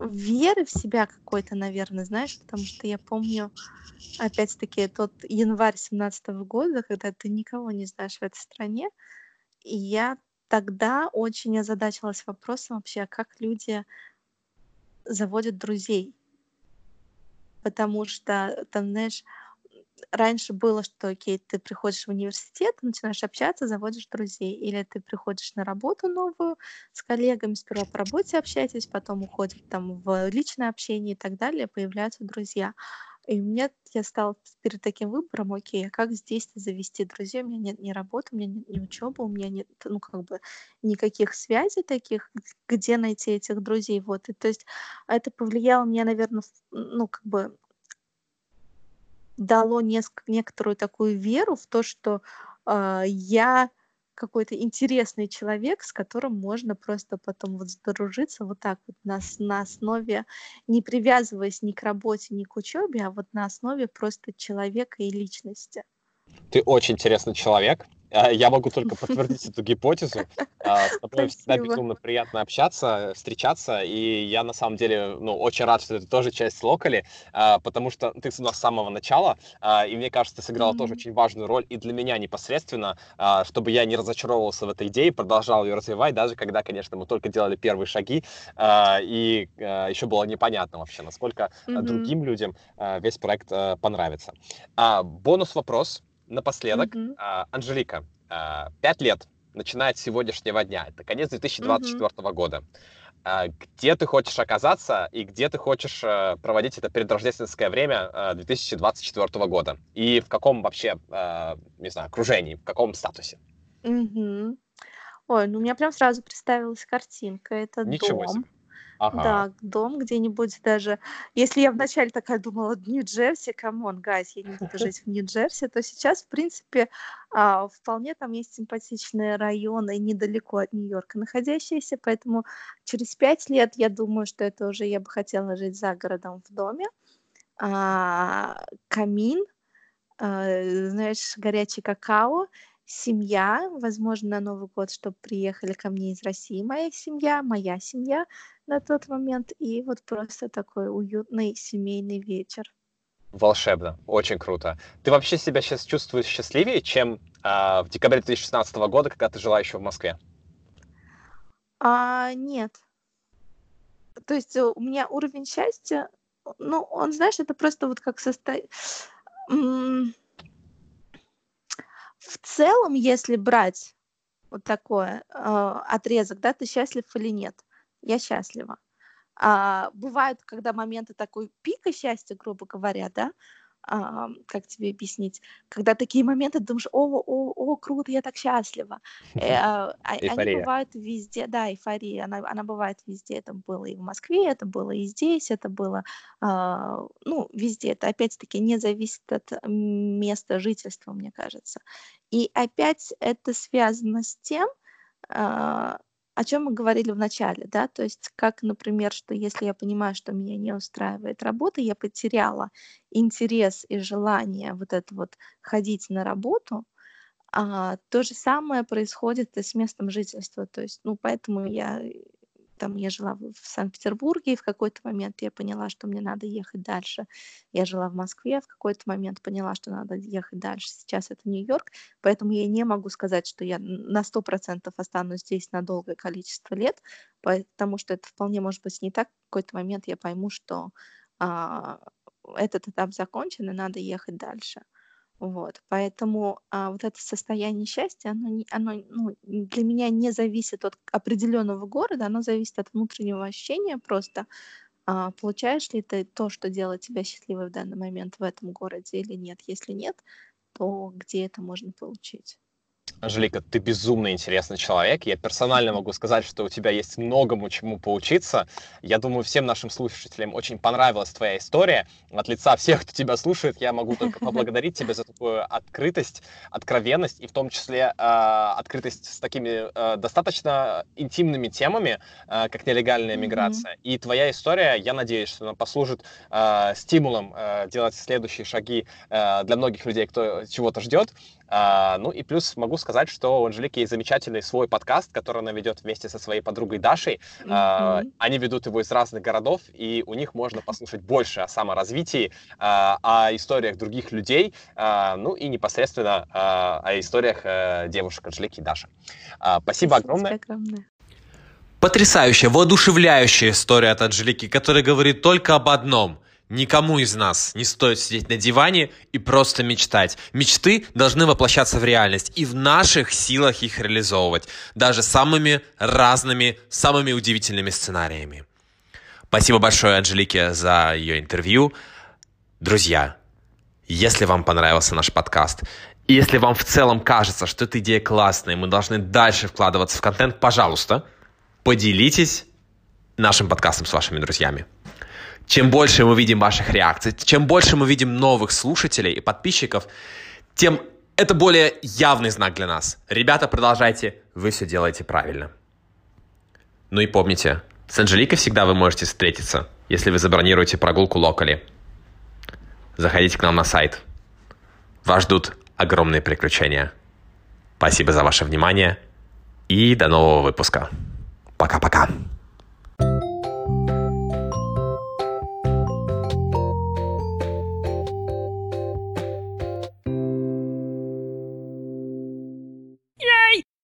веры в себя какой-то, наверное, знаешь, потому что я помню, опять-таки, тот январь семнадцатого года, когда ты никого не знаешь в этой стране, и я тогда очень озадачилась вопросом вообще, а как люди заводят друзей. Потому что, там, знаешь, раньше было, что, окей, ты приходишь в университет, начинаешь общаться, заводишь друзей. Или ты приходишь на работу новую с коллегами, сперва по работе общаетесь, потом уходит там в личное общение и так далее, появляются друзья. И у меня я стала перед таким выбором, окей, а как здесь завести друзей? У меня нет ни работы, у меня нет ни учебы, у меня нет, ну, как бы, никаких связей таких, где найти этих друзей, вот. И то есть это повлияло мне, наверное, ну, как бы, дало неск- некоторую такую веру в то, что э, я какой-то интересный человек, с которым можно просто потом вот сдружиться вот так вот на, на основе, не привязываясь ни к работе, ни к учебе, а вот на основе просто человека и личности. Ты очень интересный человек. А, я могу только *laughs* подтвердить эту гипотезу. А, с тобой всегда безумно приятно общаться, встречаться, и я на самом деле ну, очень рад, что это тоже часть Локали, а, потому что ты у нас с самого начала, и мне кажется, ты сыграла mm-hmm. тоже очень важную роль и для меня непосредственно, чтобы я не разочаровывался в этой идее, продолжал ее развивать, даже когда, конечно, мы только делали первые шаги, и еще было непонятно вообще, насколько mm-hmm. другим людям весь проект понравится. Бонус вопрос напоследок, mm-hmm. а, Анжелика, а, пять лет, начиная с сегодняшнего дня, это конец 2024 mm-hmm. года. А, где ты хочешь оказаться и где ты хочешь а, проводить это предрождественское время а, 2024 года? И в каком вообще, а, не знаю, окружении, в каком статусе? Mm-hmm. Ой, ну у меня прям сразу представилась картинка. Это Ничего дом. Себе. Ага. Да, дом где-нибудь даже. Если я вначале такая думала, Нью-Джерси, come on, guys, я не буду *laughs* жить в Нью-Джерси, то сейчас, в принципе, а, вполне там есть симпатичные районы недалеко от Нью-Йорка находящиеся, поэтому через пять лет я думаю, что это уже я бы хотела жить за городом в доме. А, камин, а, знаешь, горячий какао, семья, возможно, на Новый год, чтобы приехали ко мне из России моя семья, моя семья, на тот момент, и вот просто такой уютный семейный вечер. Волшебно, очень круто. Ты вообще себя сейчас чувствуешь счастливее, чем э, в декабре 2016 года, когда ты жила еще в Москве? А, нет. То есть э, у меня уровень счастья, ну, он, знаешь, это просто вот как состояние... В целом, если брать вот такой э, отрезок, да, ты счастлив или нет, я счастлива. А, бывают, когда моменты такой пика счастья, грубо говоря, да, а, как тебе объяснить, когда такие моменты, ты думаешь, о, о, о, круто, я так счастлива. Э, *laughs* а, а, они бывают везде, да, эйфория, она, она бывает везде, это было и в Москве, это было и здесь, это было, ну, везде, это опять-таки не зависит от места жительства, мне кажется. И опять это связано с тем, о чем мы говорили в начале, да, то есть как, например, что если я понимаю, что меня не устраивает работа, я потеряла интерес и желание вот это вот ходить на работу, а, то же самое происходит и с местом жительства, то есть, ну, поэтому я там я жила в Санкт-Петербурге, и в какой-то момент я поняла, что мне надо ехать дальше. Я жила в Москве, в какой-то момент поняла, что надо ехать дальше. Сейчас это Нью-Йорк, поэтому я не могу сказать, что я на 100% останусь здесь на долгое количество лет, потому что это вполне может быть не так. В какой-то момент я пойму, что а, этот этап закончен, и надо ехать дальше. Вот, поэтому а, вот это состояние счастья, оно, не, оно ну, для меня не зависит от определенного города, оно зависит от внутреннего ощущения просто. А, получаешь ли ты то, что делает тебя счастливой в данный момент в этом городе или нет? Если нет, то где это можно получить? Анжелика, ты безумно интересный человек. Я персонально могу сказать, что у тебя есть многому чему поучиться. Я думаю, всем нашим слушателям очень понравилась твоя история. От лица всех, кто тебя слушает, я могу только поблагодарить тебя за такую открытость, откровенность и в том числе э, открытость с такими э, достаточно интимными темами, э, как нелегальная миграция. Mm-hmm. И твоя история, я надеюсь, что она послужит э, стимулом э, делать следующие шаги э, для многих людей, кто чего-то ждет. А, ну и плюс могу сказать, что у Анжелики есть замечательный свой подкаст, который она ведет вместе со своей подругой Дашей. Mm-hmm. Они ведут его из разных городов, и у них можно послушать больше о саморазвитии, а, о историях других людей, ну и непосредственно о историях а, девушек Анжелики и Даши. Спасибо, спасибо огромное. огромное. Потрясающая, воодушевляющая история от Анжелики, которая говорит только об одном – Никому из нас не стоит сидеть на диване и просто мечтать. Мечты должны воплощаться в реальность, и в наших силах их реализовывать, даже самыми разными, самыми удивительными сценариями. Спасибо большое Анжелике за ее интервью. Друзья, если вам понравился наш подкаст, если вам в целом кажется, что эта идея классная, мы должны дальше вкладываться в контент, пожалуйста, поделитесь нашим подкастом с вашими друзьями. Чем больше мы видим ваших реакций, чем больше мы видим новых слушателей и подписчиков, тем это более явный знак для нас. Ребята, продолжайте, вы все делаете правильно. Ну и помните, с Анжеликой всегда вы можете встретиться, если вы забронируете прогулку локали. Заходите к нам на сайт. Вас ждут огромные приключения. Спасибо за ваше внимание и до нового выпуска. Пока-пока.